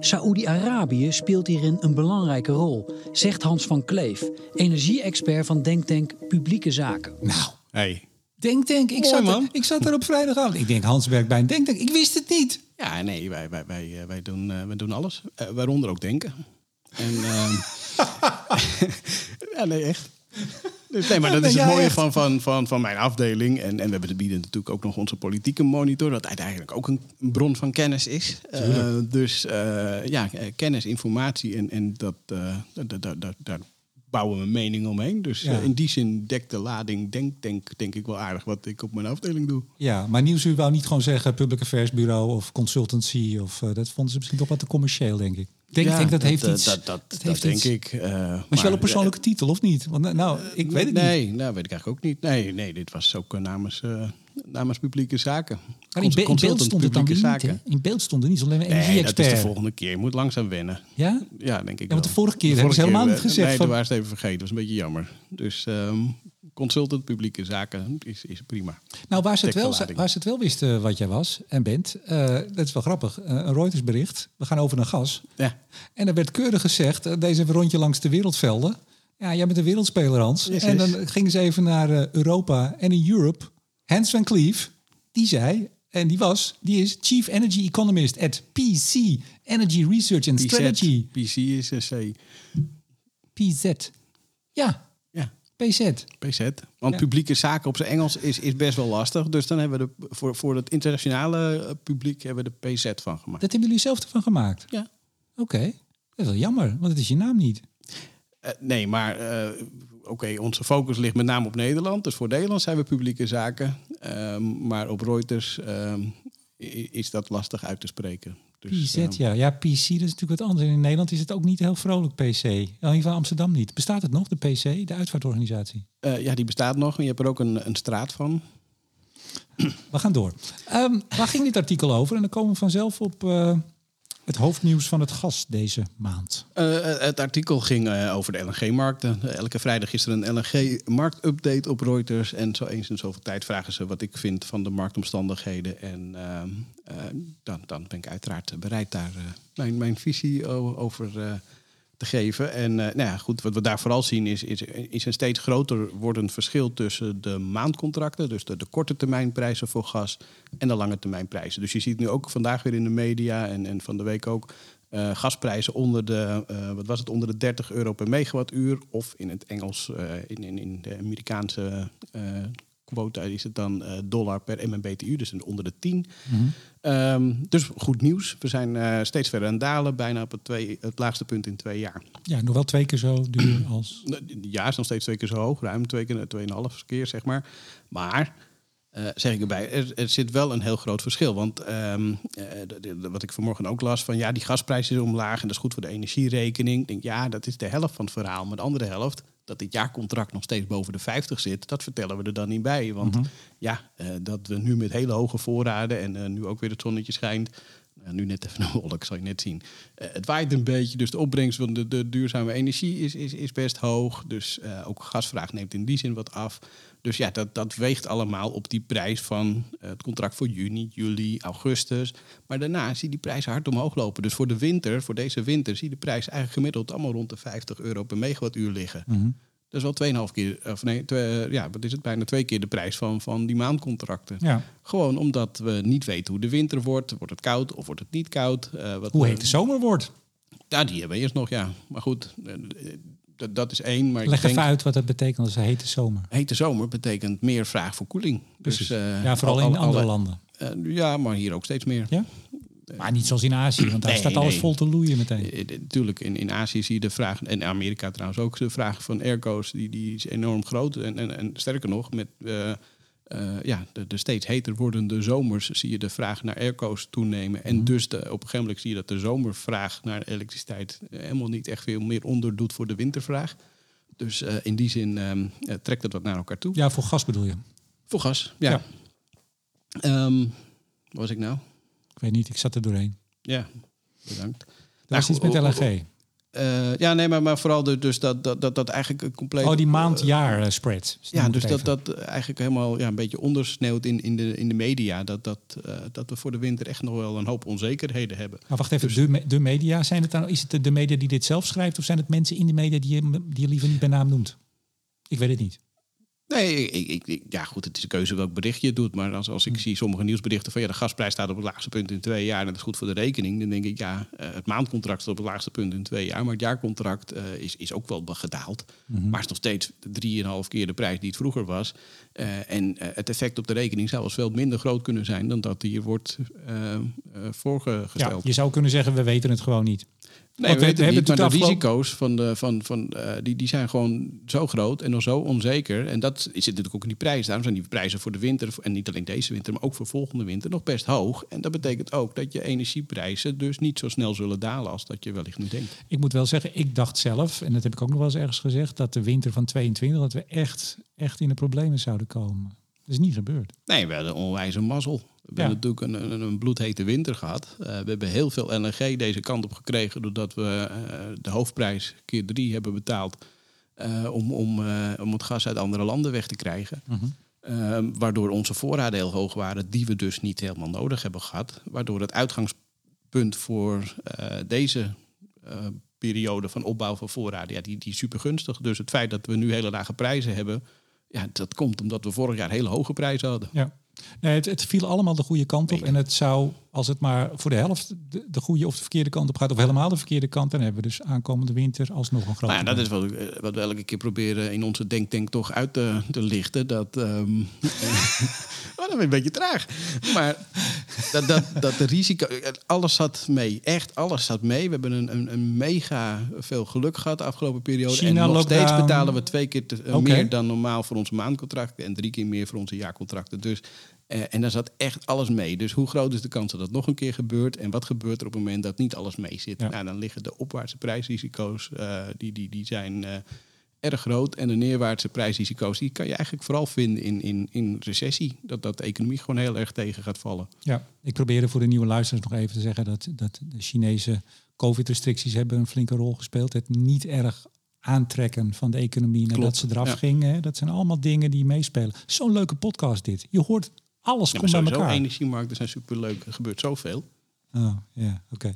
Saoedi-Arabië speelt hierin een belangrijke rol, zegt Hans van Kleef, energie-expert van Denktank Publieke Zaken. Nou, hey. Denktank, ik, zat er, ik zat er op vrijdagavond. Ik denk, Hans werkt bij een Denktank. Ik wist het niet. Ja, nee, wij, wij, wij, wij, doen, uh, wij doen alles. Uh, waaronder ook denken. En, uh, ja, nee, echt. Dus nee, maar dat is het mooie van, van, van, van mijn afdeling. En, en we bieden natuurlijk ook nog onze politieke monitor, dat uiteindelijk ook een bron van kennis is. Uh, dus uh, ja, kennis, informatie en, en dat, uh, daar bouwen we mening omheen. Dus ja. in die zin dekt de lading, denk, denk, denk ik wel aardig wat ik op mijn afdeling doe. Ja, maar Nieuws, u wou niet gewoon zeggen public affairs bureau of consultancy. Of, dat vonden ze misschien toch wat te commercieel, denk ik. Denk, ja, denk dat, dat heeft uh, iets. Dat, dat, dat, dat denk iets. ik. Uh, maar is wel een persoonlijke titel of niet? Want nou, ik weet het nee, niet. Nou, weet ik eigenlijk ook niet. Nee, nee dit was ook namens, namens publieke zaken. Maar in, be in beeld stond het dan niet, zaken. In beeld stond er niet, alleen maar energie-expert. Nee, dat is de volgende keer. Je moet langzaam wennen. Ja? Ja, denk ik ja, want de vorige keer hebben ze helemaal niet gezegd. Nee, van... dat was het even vergeten. Dat was een beetje jammer. Dus... Um, consultant publieke zaken is, is prima. Nou, waar ze, het wel, waar ze het wel wisten wat jij was en bent, eh, dat is wel grappig. Eh, een Reuters bericht, we gaan over naar gas. Ja, En er werd keurig gezegd, eh, deze rondje langs de wereldvelden. Ja, jij bent een wereldspeler, Hans. Yes, en dan gingen ze even naar eh, Europa en in Europe. Hans van Cleef, die zei, en die was, die is Chief Energy Economist at PC, Energy Research and Strategy. PZ, PC is een C. PZ. Ja, Ja, PZ. PZ. Want Ja. publieke zaken op zijn Engels is, is best wel lastig. Dus dan hebben we de, voor, voor het internationale eh, publiek hebben we de PZ van gemaakt. Dat hebben jullie zelf ervan gemaakt? Ja. Oké, dat is wel jammer, want het is je naam niet. Eh, nee, maar eh, oké, onze focus ligt met name op Nederland. Dus voor Nederland zijn we publieke zaken. Ehm, maar op Reuters ehm, is dat lastig uit te spreken. Dus, PZ, ehm, ja. Ja, PC, dat is natuurlijk wat anders. In Nederland is het ook niet heel vrolijk, PC. In ieder geval Amsterdam niet. Bestaat het nog, de PC, de uitvaartorganisatie? eh, ja, die bestaat nog. En je hebt er ook een, een straat van. We gaan door. Waar ging dit artikel over? En dan komen we vanzelf op eh, het hoofdnieuws van het gas deze maand. Eh, het artikel ging eh, over de LNG-markten. Elke vrijdag is er een LNG-marktupdate op Reuters. En zo eens in zoveel tijd vragen ze wat ik vind van de marktomstandigheden. En ehm, eh, dan, dan ben ik uiteraard bereid daar mijn, mijn visie over te geven. En eh, nou ja, goed, wat we daar vooral zien is, is, is een steeds groter wordend verschil tussen de maandcontracten, dus de, korte termijn prijzen voor gas, en de lange termijn prijzen. Dus je ziet nu ook vandaag weer in de media en, en van de week ook eh, gasprijzen onder de, eh, wat was het, onder de 30 euro per megawattuur. Of in het Engels, in, in, in de Amerikaanse quota is het dan eh, dollar per MMBTU, dus onder de 10. Ehm, dus goed nieuws. We zijn eh, steeds verder aan het dalen, bijna op het, twee, het laagste punt in twee jaar. Ja, nog wel twee keer zo duur als... Ja, is nog steeds twee keer zo hoog, ruim twee keer, tweeënhalf keer zeg maar. Maar eh, zeg ik erbij, er, er zit wel een heel groot verschil. Want ehm, eh, wat ik vanmorgen ook las, van ja, die gasprijs is omlaag en dat is goed voor de energierekening. Ik denk, ja, dat is de helft van het verhaal. Maar de andere helft, dat dit jaarcontract nog steeds boven de 50 zit, dat vertellen we er dan niet bij. Want ja, eh, dat we nu met hele hoge voorraden en eh, nu ook weer het zonnetje schijnt. Nou, nu net even een wolk, zal je net zien. Eh, het waait een beetje, dus de opbrengst van de, de duurzame energie is, is, is best hoog. Dus ook gasvraag neemt in die zin wat af. Dus ja, dat, dat weegt allemaal op die prijs van eh, het contract voor juni, juli, augustus. Maar daarna zie je die prijzen hard omhoog lopen. Dus voor de winter, voor deze winter, zie je de prijs eigenlijk gemiddeld allemaal rond de 50 euro per megawattuur liggen. Dat is wel 2,5 keer, of nee, twee, ja, wat is het? Bijna twee keer de prijs van, van die maandcontracten. Ja. Gewoon omdat we niet weten hoe de winter wordt. Wordt het koud of wordt het niet koud? Eh, wat Hoe heet de zomer wordt? Ja, die hebben we eerst nog, ja. Maar goed, eh, eh, dat, dat is één. Maar Leg ik denk, even uit wat dat betekent als een hete zomer. hete zomer betekent meer vraag voor koeling. Precies. Dus, eh, ja, vooral al- in andere landen. eh, ja, maar hier ook steeds meer. Ja? Maar niet zoals in Azië, want daar Nee, staat alles nee. vol te loeien meteen. Eh, Tuurlijk, in, in Azië zie je de vraag, en in Amerika trouwens ook, de vraag van airco's, die, die is enorm groot. En, en, en sterker nog, met eh, ja, de, de steeds heter wordende zomers zie je de vraag naar airco's toenemen. En dus de, op een gegeven moment zie je dat de zomervraag naar elektriciteit eh, helemaal niet echt veel meer onderdoet voor de wintervraag. Dus eh, in die zin ehm, eh, trekt het wat naar elkaar toe. Ja, voor gas bedoel je? Voor gas, ja. Ja. Ehm, wat was ik nou? Ik weet niet, ik zat er doorheen. Ja, bedankt. Dat Nou, is iets goed, met o- o- LNG. Eh, ja, nee, maar, maar vooral de, dus dat, dat, dat, dat eigenlijk een compleet... Oh, die maand-jaar eh, spread. Ja, dus dat dat eigenlijk helemaal ja, een beetje ondersneeuwt in, in, de, in de media. Dat, dat, eh, dat we voor de winter echt nog wel een hoop onzekerheden hebben. Maar wacht even, Dus- de, me- de media, zijn het dan, is het de, de media die dit zelf schrijft... of zijn het mensen in de media die je, die je liever niet bij naam noemt? Ik weet het niet. Nee, ik, ja goed, het is een keuze welk bericht je doet. Maar als, als ik zie sommige nieuwsberichten van ja, de gasprijs staat op het laagste punt in twee jaar en dat is goed voor de rekening, dan denk ik ja, eh, het maandcontract staat op het laagste punt in twee jaar, maar het jaarcontract eh, is, is ook wel gedaald. Maar is nog steeds drieënhalf keer de prijs die het vroeger was. Eh, en het effect op de rekening zou wel veel minder groot kunnen zijn dan dat hier wordt eh, Ja, voorgesteld. je zou kunnen zeggen, we weten het gewoon niet. Nee, Want we, we- weten we het niet, maar de afgelopen- risico's van de, van, van, eh, die, die zijn gewoon zo groot en nog zo onzeker. En dat zit natuurlijk ook in die prijs. Daarom zijn die prijzen voor de winter, en niet alleen deze winter, maar ook voor volgende winter, nog best hoog. En dat betekent ook dat je energieprijzen dus niet zo snel zullen dalen als dat je wellicht nu denkt. Ik moet wel zeggen, ik dacht zelf, en dat heb ik ook nog wel eens ergens gezegd... dat de winter van 22, dat we echt, echt in de problemen zouden komen. Dat is niet gebeurd. Nee, we hadden onwijs een mazzel. We hebben Ja. natuurlijk een, een, een bloedhete winter gehad. Eh, we hebben heel veel LNG deze kant op gekregen... doordat we eh, de hoofdprijs keer drie hebben betaald. eh, om, om, om het gas uit andere landen weg te krijgen. Ehm, waardoor onze voorraden heel hoog waren, die we dus niet helemaal nodig hebben gehad. Waardoor het uitgangspunt voor deze periode van opbouw van voorraden, ja, die, die is super gunstig. Dus het feit dat we nu hele lage prijzen hebben, ja, dat komt omdat we vorig jaar hele hoge prijzen hadden. Ja. Nee, het, het viel allemaal de goede kant op. En het zou, als het maar voor de helft de, de goede of de verkeerde kant op gaat, of helemaal de verkeerde kant, dan hebben we dus aankomende winter alsnog een grote. Nou ja, dat is wat, we- wat we elke keer proberen in onze denktank toch uit te, te lichten. Dat, ehm oh, dat een beetje traag. Maar dat, dat, dat de risico... Alles zat mee. Echt, alles zat mee. We hebben een, een, een mega veel geluk gehad de afgelopen periode. China, en nog steeds betalen we twee keer te- eh, meer dan normaal voor onze maandcontracten. En drie keer meer voor onze jaarcontracten. Dus... eh, en daar zat echt alles mee. Dus hoe groot is de kans dat dat nog een keer gebeurt? En wat gebeurt er op het moment dat niet alles mee zit? Ja. Nou, dan liggen de opwaartse prijsrisico's, eh, die, die, die zijn eh, erg groot. En de neerwaartse prijsrisico's, die kan je eigenlijk vooral vinden in, in, in recessie. Dat, dat de economie gewoon heel erg tegen gaat vallen. Ja, ik probeerde voor de nieuwe luisteraars nog even te zeggen dat, dat de Chinese COVID-restricties hebben een flinke rol gespeeld. Het niet erg aantrekken van de economie nadat Klopt, ze eraf ja. gingen. Dat zijn allemaal dingen die meespelen. Zo'n leuke podcast dit. Je hoort alles Ja, komt bij elkaar. energiemarkten zijn superleuk. Er gebeurt zoveel. Oh, ja, oké.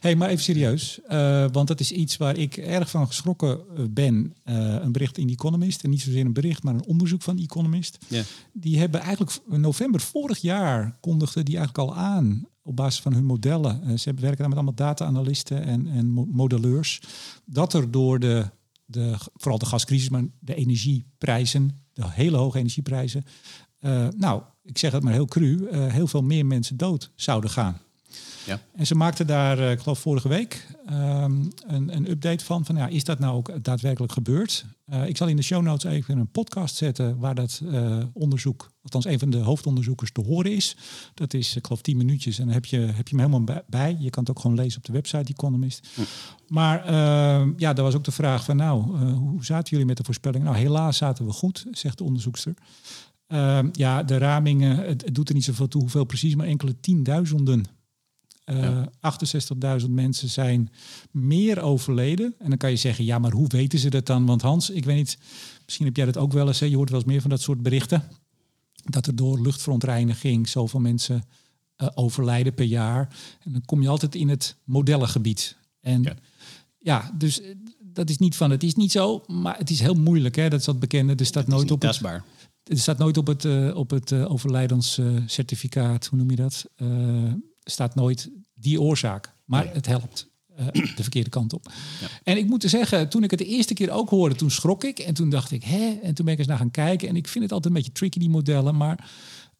hey, maar even serieus. eh, want dat is iets waar ik erg van geschrokken eh, ben. Eh, een bericht in The Economist. En niet zozeer een bericht, maar een onderzoek van The Economist. Ja. Die hebben eigenlijk in november vorig jaar kondigden die eigenlijk al aan op basis van hun modellen. Ze werken daar met allemaal data-analysten en, en mo- modelleurs. Dat er door de, de, vooral de gascrisis, maar de energieprijzen, de hele hoge energieprijzen. Eh, nou, ik zeg het maar heel cru, eh, heel veel meer mensen dood zouden gaan. Ja. En ze maakten daar, eh, ik geloof vorige week, ehm, een, een update van. Van ja, is dat nou ook daadwerkelijk gebeurd? Ik zal in de show notes even een podcast zetten waar dat onderzoek, althans een van de hoofdonderzoekers te horen is. Dat is, ik geloof, 10 minuutjes en dan heb je, heb je hem helemaal bij-. Je kan het ook gewoon lezen op de website The Economist. Maar ehm, ja, daar was ook de vraag van nou, hoe zaten jullie met de voorspelling? Nou, helaas zaten we goed, zegt de onderzoekster. Ehm, ja, de ramingen, het, het doet er niet zoveel toe hoeveel precies, maar enkele tienduizenden. Eh, Ja. 68.000 mensen zijn meer overleden. En dan kan je zeggen, ja, maar hoe weten ze dat dan? Want Hans, ik weet niet, misschien heb jij dat ook wel eens. Hè? Je hoort wel eens meer van dat soort berichten. Dat er door luchtverontreiniging zoveel mensen eh, overlijden per jaar. En dan kom je altijd in het modellengebied. En ja, Ja. dus eh, dat is niet van, het is niet zo, maar het is heel moeilijk. Hè? Dat is dat bekende. Er staat nooit niet op het, er staat nooit op het, eh, op het eh, overlijdenscertificaat, hoe noem je dat? Eh, staat nooit die oorzaak. Maar Nee. het helpt de verkeerde kant op. Ja. En ik moet zeggen, toen ik het de eerste keer ook hoorde, toen schrok ik. En toen dacht ik, hè? En toen ben ik eens naar gaan kijken. En ik vind het altijd een beetje tricky, die modellen. Maar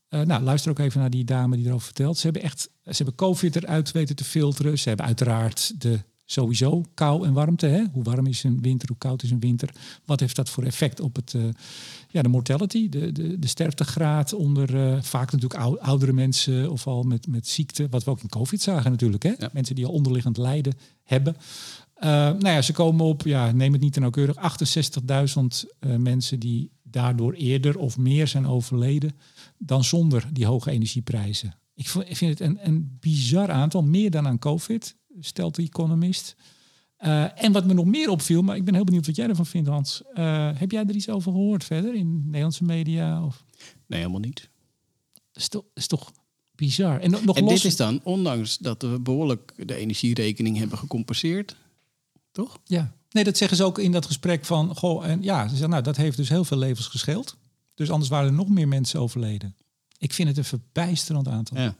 nou, luister ook even naar die dame die erover vertelt. Ze hebben echt, ze hebben COVID eruit weten te filteren. Ze hebben uiteraard de sowieso kou en warmte. Hè? Hoe warm is een winter, hoe koud is een winter? Wat heeft dat voor effect op het, eh, ja, de mortality, de, de, de sterftegraad onder eh, vaak natuurlijk ou- oudere mensen of al met, met ziekte. Wat we ook in COVID zagen natuurlijk. Hè? Ja. Mensen die al onderliggend lijden hebben. Eh, nou ja, ze komen op, ja, neem het niet te nauwkeurig, 68.000 eh, mensen die daardoor eerder of meer zijn overleden dan zonder die hoge energieprijzen. Ik vind het een, een bizar aantal, meer dan aan COVID, stelt de economist. Eh, en wat me nog meer opviel, maar ik ben heel benieuwd wat jij ervan vindt, Hans. Eh, heb jij er iets over gehoord verder in Nederlandse media? Of, Nee, helemaal niet. dat is toch, is toch bizar. En nog nog En los. dit is dan, ondanks dat we behoorlijk de energierekening hebben gecompenseerd. Toch? Ja, nee, dat zeggen ze ook in dat gesprek van, goh, en ja, ze zeggen, nou, dat heeft dus heel veel levens gescheeld. Dus anders waren er nog meer mensen overleden. Ik vind het een verbijsterend aantal. Ja.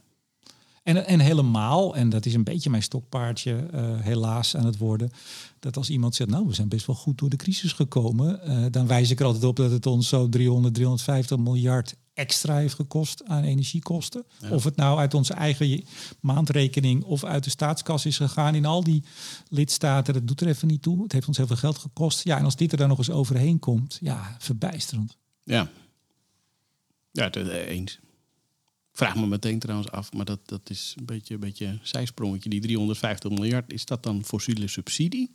En, en helemaal, en dat is een beetje mijn stokpaardje eh, helaas aan het worden, dat als iemand zegt, nou, we zijn best wel goed door de crisis gekomen, eh, dan wijs ik er altijd op dat het ons zo 300, 350 miljard extra heeft gekost aan energiekosten. Ja. Of het nou uit onze eigen maandrekening of uit de staatskas is gegaan in al die lidstaten, dat doet er even niet toe. Het heeft ons heel veel geld gekost. Ja, en als dit er dan nog eens overheen komt, ja, verbijsterend. Ja. Ja, dat eh, eens. Vraag me meteen trouwens af, maar dat, dat is een beetje een beetje zijsprongetje. Die 350 miljard, is dat dan fossiele subsidie?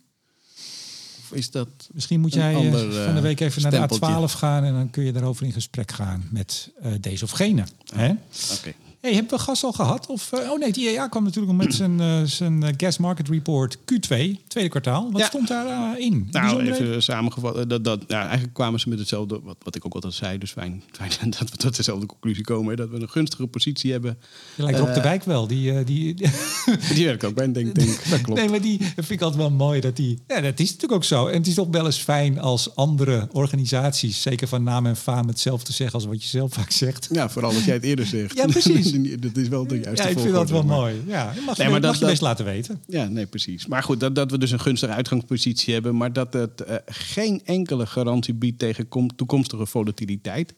Of is dat... Misschien moet jij eh, ander, van de week even naar de A12 gaan en dan kun je daarover in gesprek gaan met eh, deze of gene. Hè? Oké. Hey, hebben we gas al gehad? Of, uh, oh nee, het IEA kwam natuurlijk met zijn, uh, zijn gas market report Q2, tweede kwartaal. Wat Ja. stond daar uh, in? Nou, even samengevat. eh, Dat, dat, ja, eigenlijk kwamen ze met hetzelfde, wat, wat ik ook altijd zei. Dus fijn, fijn dat we tot dezelfde conclusie komen. hè, Dat we een gunstige positie hebben. Je lijkt de eh, Wijk wel. Die, eh, die, Die werkt ook bij denk, denk. Dat klopt. Nee, maar die vind ik altijd wel mooi. Dat, die, ja, dat is natuurlijk ook zo. En het is toch wel eens fijn als andere organisaties, zeker van naam en faam, hetzelfde zeggen als wat je zelf vaak zegt. Ja, vooral als jij het eerder zegt. Ja, precies. dat is wel de juiste Ja, ik vind dat wel maar- mooi. Ja, dat mag je, Nee, maar mag dat- je best dat- laten weten. Ja, nee, precies. Maar goed, dat, dat we dus een gunstige uitgangspositie hebben, maar dat het eh, geen enkele garantie biedt tegen kom- toekomstige volatiliteit.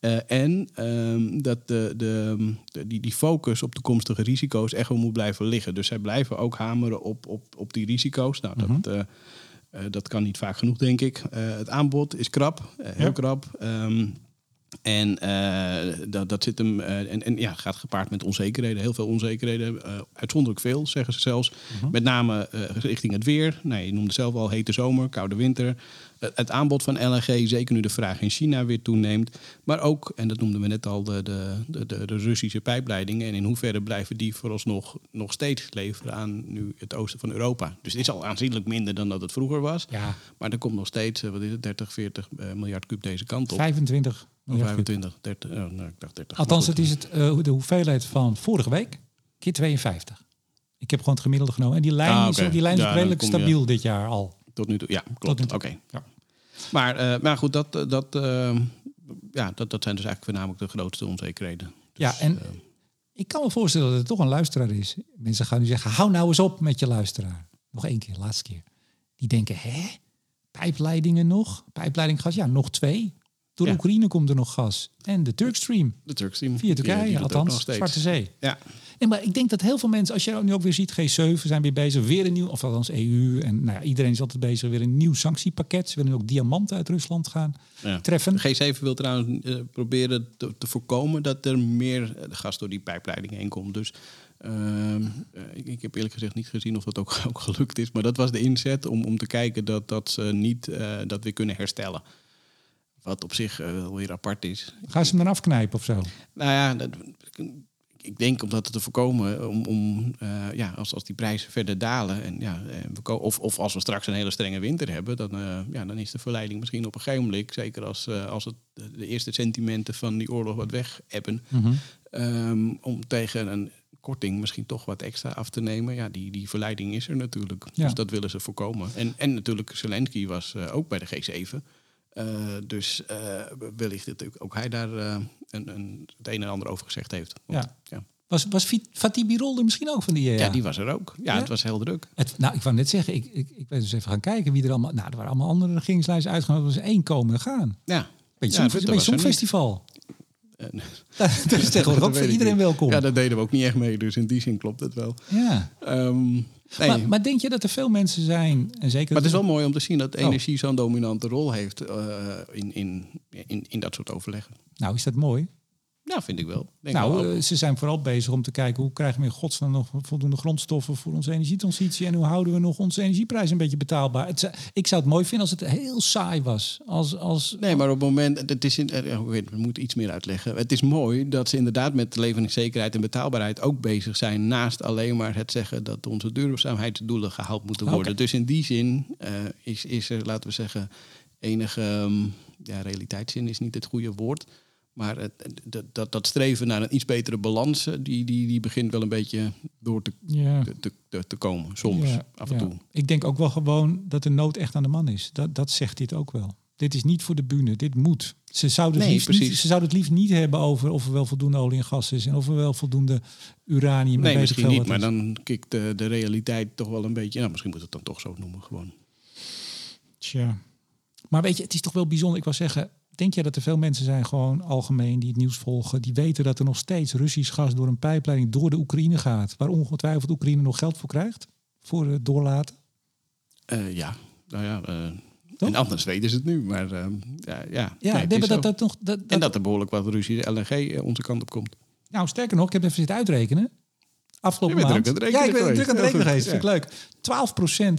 Eh, en ehm, dat de, de, de- die, die focus op toekomstige risico's echt wel moet blijven liggen. Dus zij blijven ook hameren op, op, op die risico's. Nou, dat, eh, eh, dat kan niet vaak genoeg, denk ik. Eh, het aanbod is krap, heel Ja. krap. Ehm, en eh, dat, dat zit hem. eh, en, en ja, gaat gepaard met onzekerheden. Heel veel onzekerheden. eh, uitzonderlijk veel, zeggen ze zelfs. Met name richting het weer. Nou, je noemde zelf al hete zomer, koude winter. Het aanbod van LNG, zeker nu de vraag in China weer toeneemt. Maar ook, en dat noemden we net al, de, de, de, de, Russische pijpleidingen. En in hoeverre blijven die vooralsnog nog steeds leveren aan nu het oosten van Europa. Dus het is al aanzienlijk minder dan dat het vroeger was. Ja, Maar er komt nog steeds, eh, wat is het, 30, 40 eh, miljard kub deze kant op. 25 Of miljard kub. 25, 30, oh, nou, ik dacht 30. Althans, het is het, eh, de hoeveelheid van vorige week keer 52. Ik heb gewoon het gemiddelde genomen. En die lijn, Ah, is, die lijn is Ja, redelijk je- stabiel dit jaar al. Tot nu toe, ja, klopt. Oké. Ja. Maar, eh, maar goed, dat, dat, eh, ja, dat, dat zijn dus eigenlijk voornamelijk de grootste onzekerheden. Ja, en eh, ik kan me voorstellen dat het toch een luisteraar is. Mensen gaan nu zeggen, hou nou eens op met je luisteraar. Nog één keer, laatste keer. Die denken, hè? Pijpleidingen nog? Pijpleidinggas? Ja, nog twee. Door Ja. Oekraïne komt er nog gas. En de Turkstream. de Turkstream. Via Turkije, ook althans. Zwarte Zee. Ja, Nee, maar ik denk dat heel veel mensen, als je nu ook weer ziet, G7 zijn weer bezig, weer een nieuw, of althans EU, en nou ja, iedereen is altijd bezig, weer een nieuw sanctiepakket. Ze willen ook diamanten uit Rusland gaan ja. treffen. G7 wil trouwens eh, proberen te, te voorkomen dat er meer eh, gas door die pijpleiding heen komt. Dus ehm, eh, ik, ik heb eerlijk gezegd niet gezien of dat ook, ook gelukt is. Maar dat was de inzet om, om te kijken dat, dat ze niet eh, dat weer kunnen herstellen. Wat op zich eh, wel weer apart is. Gaan ze hem dan afknijpen of zo? Nou ja, dat, ik denk om dat te voorkomen, om, om eh, ja, als, als die prijzen verder dalen, en, ja, eh, we of, of als we straks een hele strenge winter hebben, dan, eh, ja, dan is de verleiding misschien op een gegeven moment, zeker als, eh, als het, de eerste sentimenten van die oorlog wat weg hebben, ehm, om tegen een korting misschien toch wat extra af te nemen. Ja, die, die verleiding is er natuurlijk. Ja. Dus dat willen ze voorkomen. En, en natuurlijk, Zelensky was eh, ook bij de G7. Eh, dus eh, wellicht dat ook- hij daar eh, een, een, het een en ander over gezegd heeft. Want, Ja. ja. Was, was Fatih Birol er misschien ook van die? Ja. die was er ook. Ja, Ja? het was heel druk. Het, nou, ik wou net zeggen, ik, ik, ik ben dus even gaan kijken wie er allemaal... Nou, er waren allemaal andere regeringsleiders uitgenodigd. Er was één komen gaan. Ja. Beetje Ja, zo'n. Eh, Daar is tegenwoordig ook dat voor iedereen welkom. Ja, daar deden we ook niet echt mee. Dus in die zin klopt het wel. Ja. Ehm, nee. Maar, maar, maar denk je dat er veel mensen zijn, en zeker... het is wel mooi om te zien dat Oh. energie zo'n dominante rol heeft eh, in, in, in, in dat soort overleggen. Nou, is dat mooi? Ja, vind ik wel. Denk Nou, eh, ze zijn vooral bezig om te kijken hoe krijgen we in godsnaam nog voldoende grondstoffen voor onze energietransitie en hoe houden we nog onze energieprijs een beetje betaalbaar. Het, ik zou het mooi vinden als het heel saai was. Als, als, Nee, maar op het moment, het is in, eh, ja, ik weet, we moeten iets meer uitleggen. Het is mooi dat ze inderdaad met leveringszekerheid en betaalbaarheid ook bezig zijn. Naast alleen maar het zeggen dat onze duurzaamheidsdoelen gehaald moeten worden. Dus in die zin eh, is, is er, laten we zeggen, enige ehm, ja, realiteitszin is niet het goede woord. Maar het, dat, dat, dat streven naar een iets betere balans, die, die, die begint wel een beetje door te, ja, te, te, te komen. Soms, ja, af en ja. toe. Ik denk ook wel gewoon dat de nood echt aan de man is. Dat, dat zegt dit ook wel. Dit is niet voor de bühne, dit moet. Ze zouden, het liefst niet, ze zouden het liefst niet hebben over of er wel voldoende olie en gas is en of er wel voldoende uranium Nee, misschien niet, maar is. dan kikt de, de realiteit toch wel een beetje... Nou, misschien moet het dan toch zo noemen gewoon. Tja. Maar weet je, het is toch wel bijzonder. Ik wou zeggen, denk jij dat er veel mensen zijn, gewoon algemeen, die het nieuws volgen, die weten dat er nog steeds Russisch gas door een pijpleiding door de Oekraïne gaat, waar ongetwijfeld Oekraïne nog geld voor krijgt? Voor het doorlaten? Eh, ja, nou ja. Toch? en anders weten ze het nu, maar eh, ja, ja. Ja, nee, dat, zo. dat nog. Dat, dat, En dat er behoorlijk wat Russische LNG onze kant op komt. Nou, sterker nog, ik heb even zitten uitrekenen. Afgelopen maand. druk aan het rekenen ja, ik ben druk aan het rekenen. Vind ik leuk.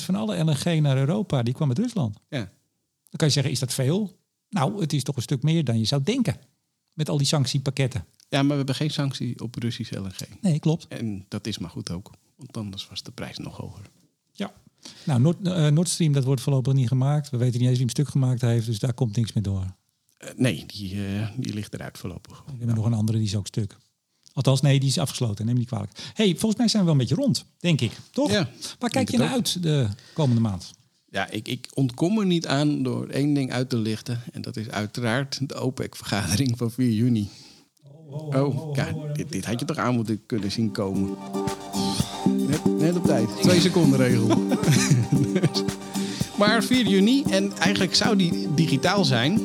12% van alle LNG naar Europa, die kwam uit Rusland. Ja. Dan kan je zeggen, is dat veel? Nou, het is toch een stuk meer dan je zou denken. Met al die sanctiepakketten. Ja, maar we hebben geen sanctie op Russische LNG. Nee, klopt. En dat is maar goed ook. Want anders was de prijs nog hoger. Ja. Nou, Nord, eh, Nord Stream, dat wordt voorlopig niet gemaakt. We weten niet eens wie hem stuk gemaakt heeft, dus daar komt niks meer door. Eh, nee, die, eh, die ligt eruit voorlopig. We hebben nog een andere, die is ook stuk. Althans, nee, die is afgesloten. Neem me niet kwalijk. hey, volgens mij zijn we wel een beetje rond, denk ik. Toch? Ja, Waar kijk je naar ook. uit de komende maand? Ja, ik, ik ontkom er niet aan door één ding uit te lichten. En dat is uiteraard de OPEC-vergadering van 4 juni. Oh, dit, dit had je toch aan moeten kunnen zien komen. Net, net op tijd. Twee seconden regel. Maar 4 juni, en eigenlijk zou die digitaal zijn.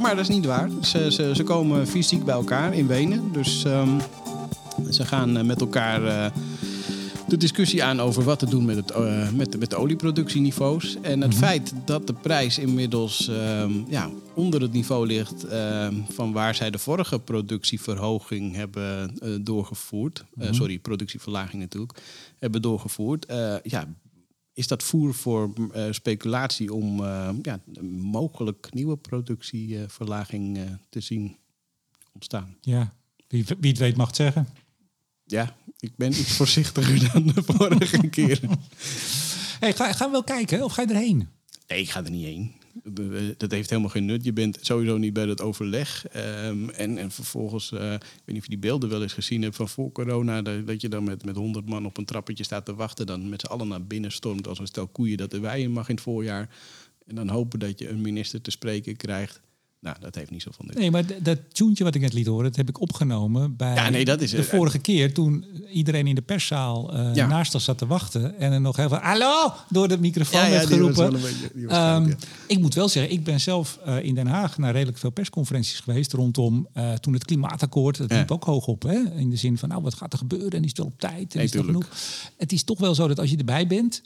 Maar dat is niet waar. Ze, ze, ze komen fysiek bij elkaar in Wenen. Dus ehm, ze gaan eh, met elkaar eh, de discussie aan over wat te doen met, het, eh, met, de, met de olieproductieniveaus. En het feit dat de prijs inmiddels ehm, ja, onder het niveau ligt ehm, van waar zij de vorige productieverhoging hebben eh, doorgevoerd. Eh, sorry, productieverlaging natuurlijk. Hebben doorgevoerd. Ja, is dat voer voor speculatie om eh, ja, mogelijk nieuwe productieverlaging te zien ontstaan? Ja, wie, wie het weet mag het zeggen. Ja, ik ben iets voorzichtiger dan de vorige keer. Hey, ga, ga wel kijken of ga je erheen? Nee, ik ga er niet heen. Dat heeft helemaal geen nut. Je bent sowieso niet bij dat overleg. Ehm, en, en vervolgens, eh, ik weet niet of je die beelden wel eens gezien hebt van voor corona. Dat, je dan met, met 100 man op een trappetje staat te wachten. Dan met z'n allen naar binnen stormt als een stel koeien dat wij in mag in het voorjaar. En dan hopen dat je een minister te spreken krijgt. Nou, dat heeft niet zoveel nut. Nee, maar dat tuentje wat ik net liet horen, dat heb ik opgenomen bij Ja, nee, dat is- de vorige keer toen iedereen in de perszaal eh, Ja. naast ons zat te wachten en er nog heel veel hallo door de microfoon Ja, werd geroepen. beetje- Ehm, Ik moet wel zeggen, ik ben zelf eh, in Den Haag naar redelijk veel persconferenties geweest rondom eh, toen het klimaatakkoord. Dat liep ook hoog op, hè? in de zin van nou wat gaat er gebeuren en is het wel op tijd en Nee, is het genoeg. Het is toch wel zo dat als je erbij bent.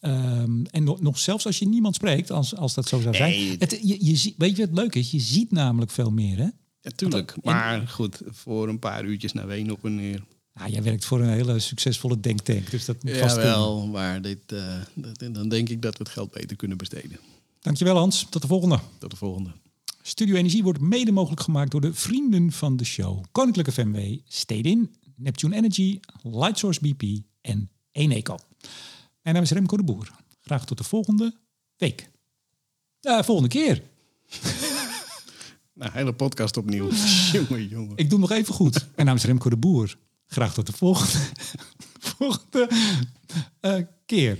Ehm, en nog, nog zelfs als je niemand spreekt, als, als dat zo zou zijn. Nee. Het, je, je, weet je wat leuk is? Je ziet namelijk veel meer. Hè? Ja, tuurlijk. Want- Maar goed, voor een paar uurtjes naar Wenen op en neer. Nou, jij werkt voor een hele succesvolle denktank, dus dat moet vast. Jawel, maar dit, eh, dat- dan denk ik dat we het geld beter kunnen besteden. Dankjewel Hans, tot de volgende. Tot de volgende. Studio Energie wordt mede mogelijk gemaakt door de vrienden van de show. Koninklijke FMW, Stedin, Neptune Energy, Lightsource BP en Eneco. Mijn naam is Remco de Boer. Graag tot de volgende week. Volgende keer. Nou, hele podcast opnieuw. jongen, jongen. Ik doe nog even goed. Mijn naam is Remco de Boer. Graag tot de volgende, volgende eh, keer.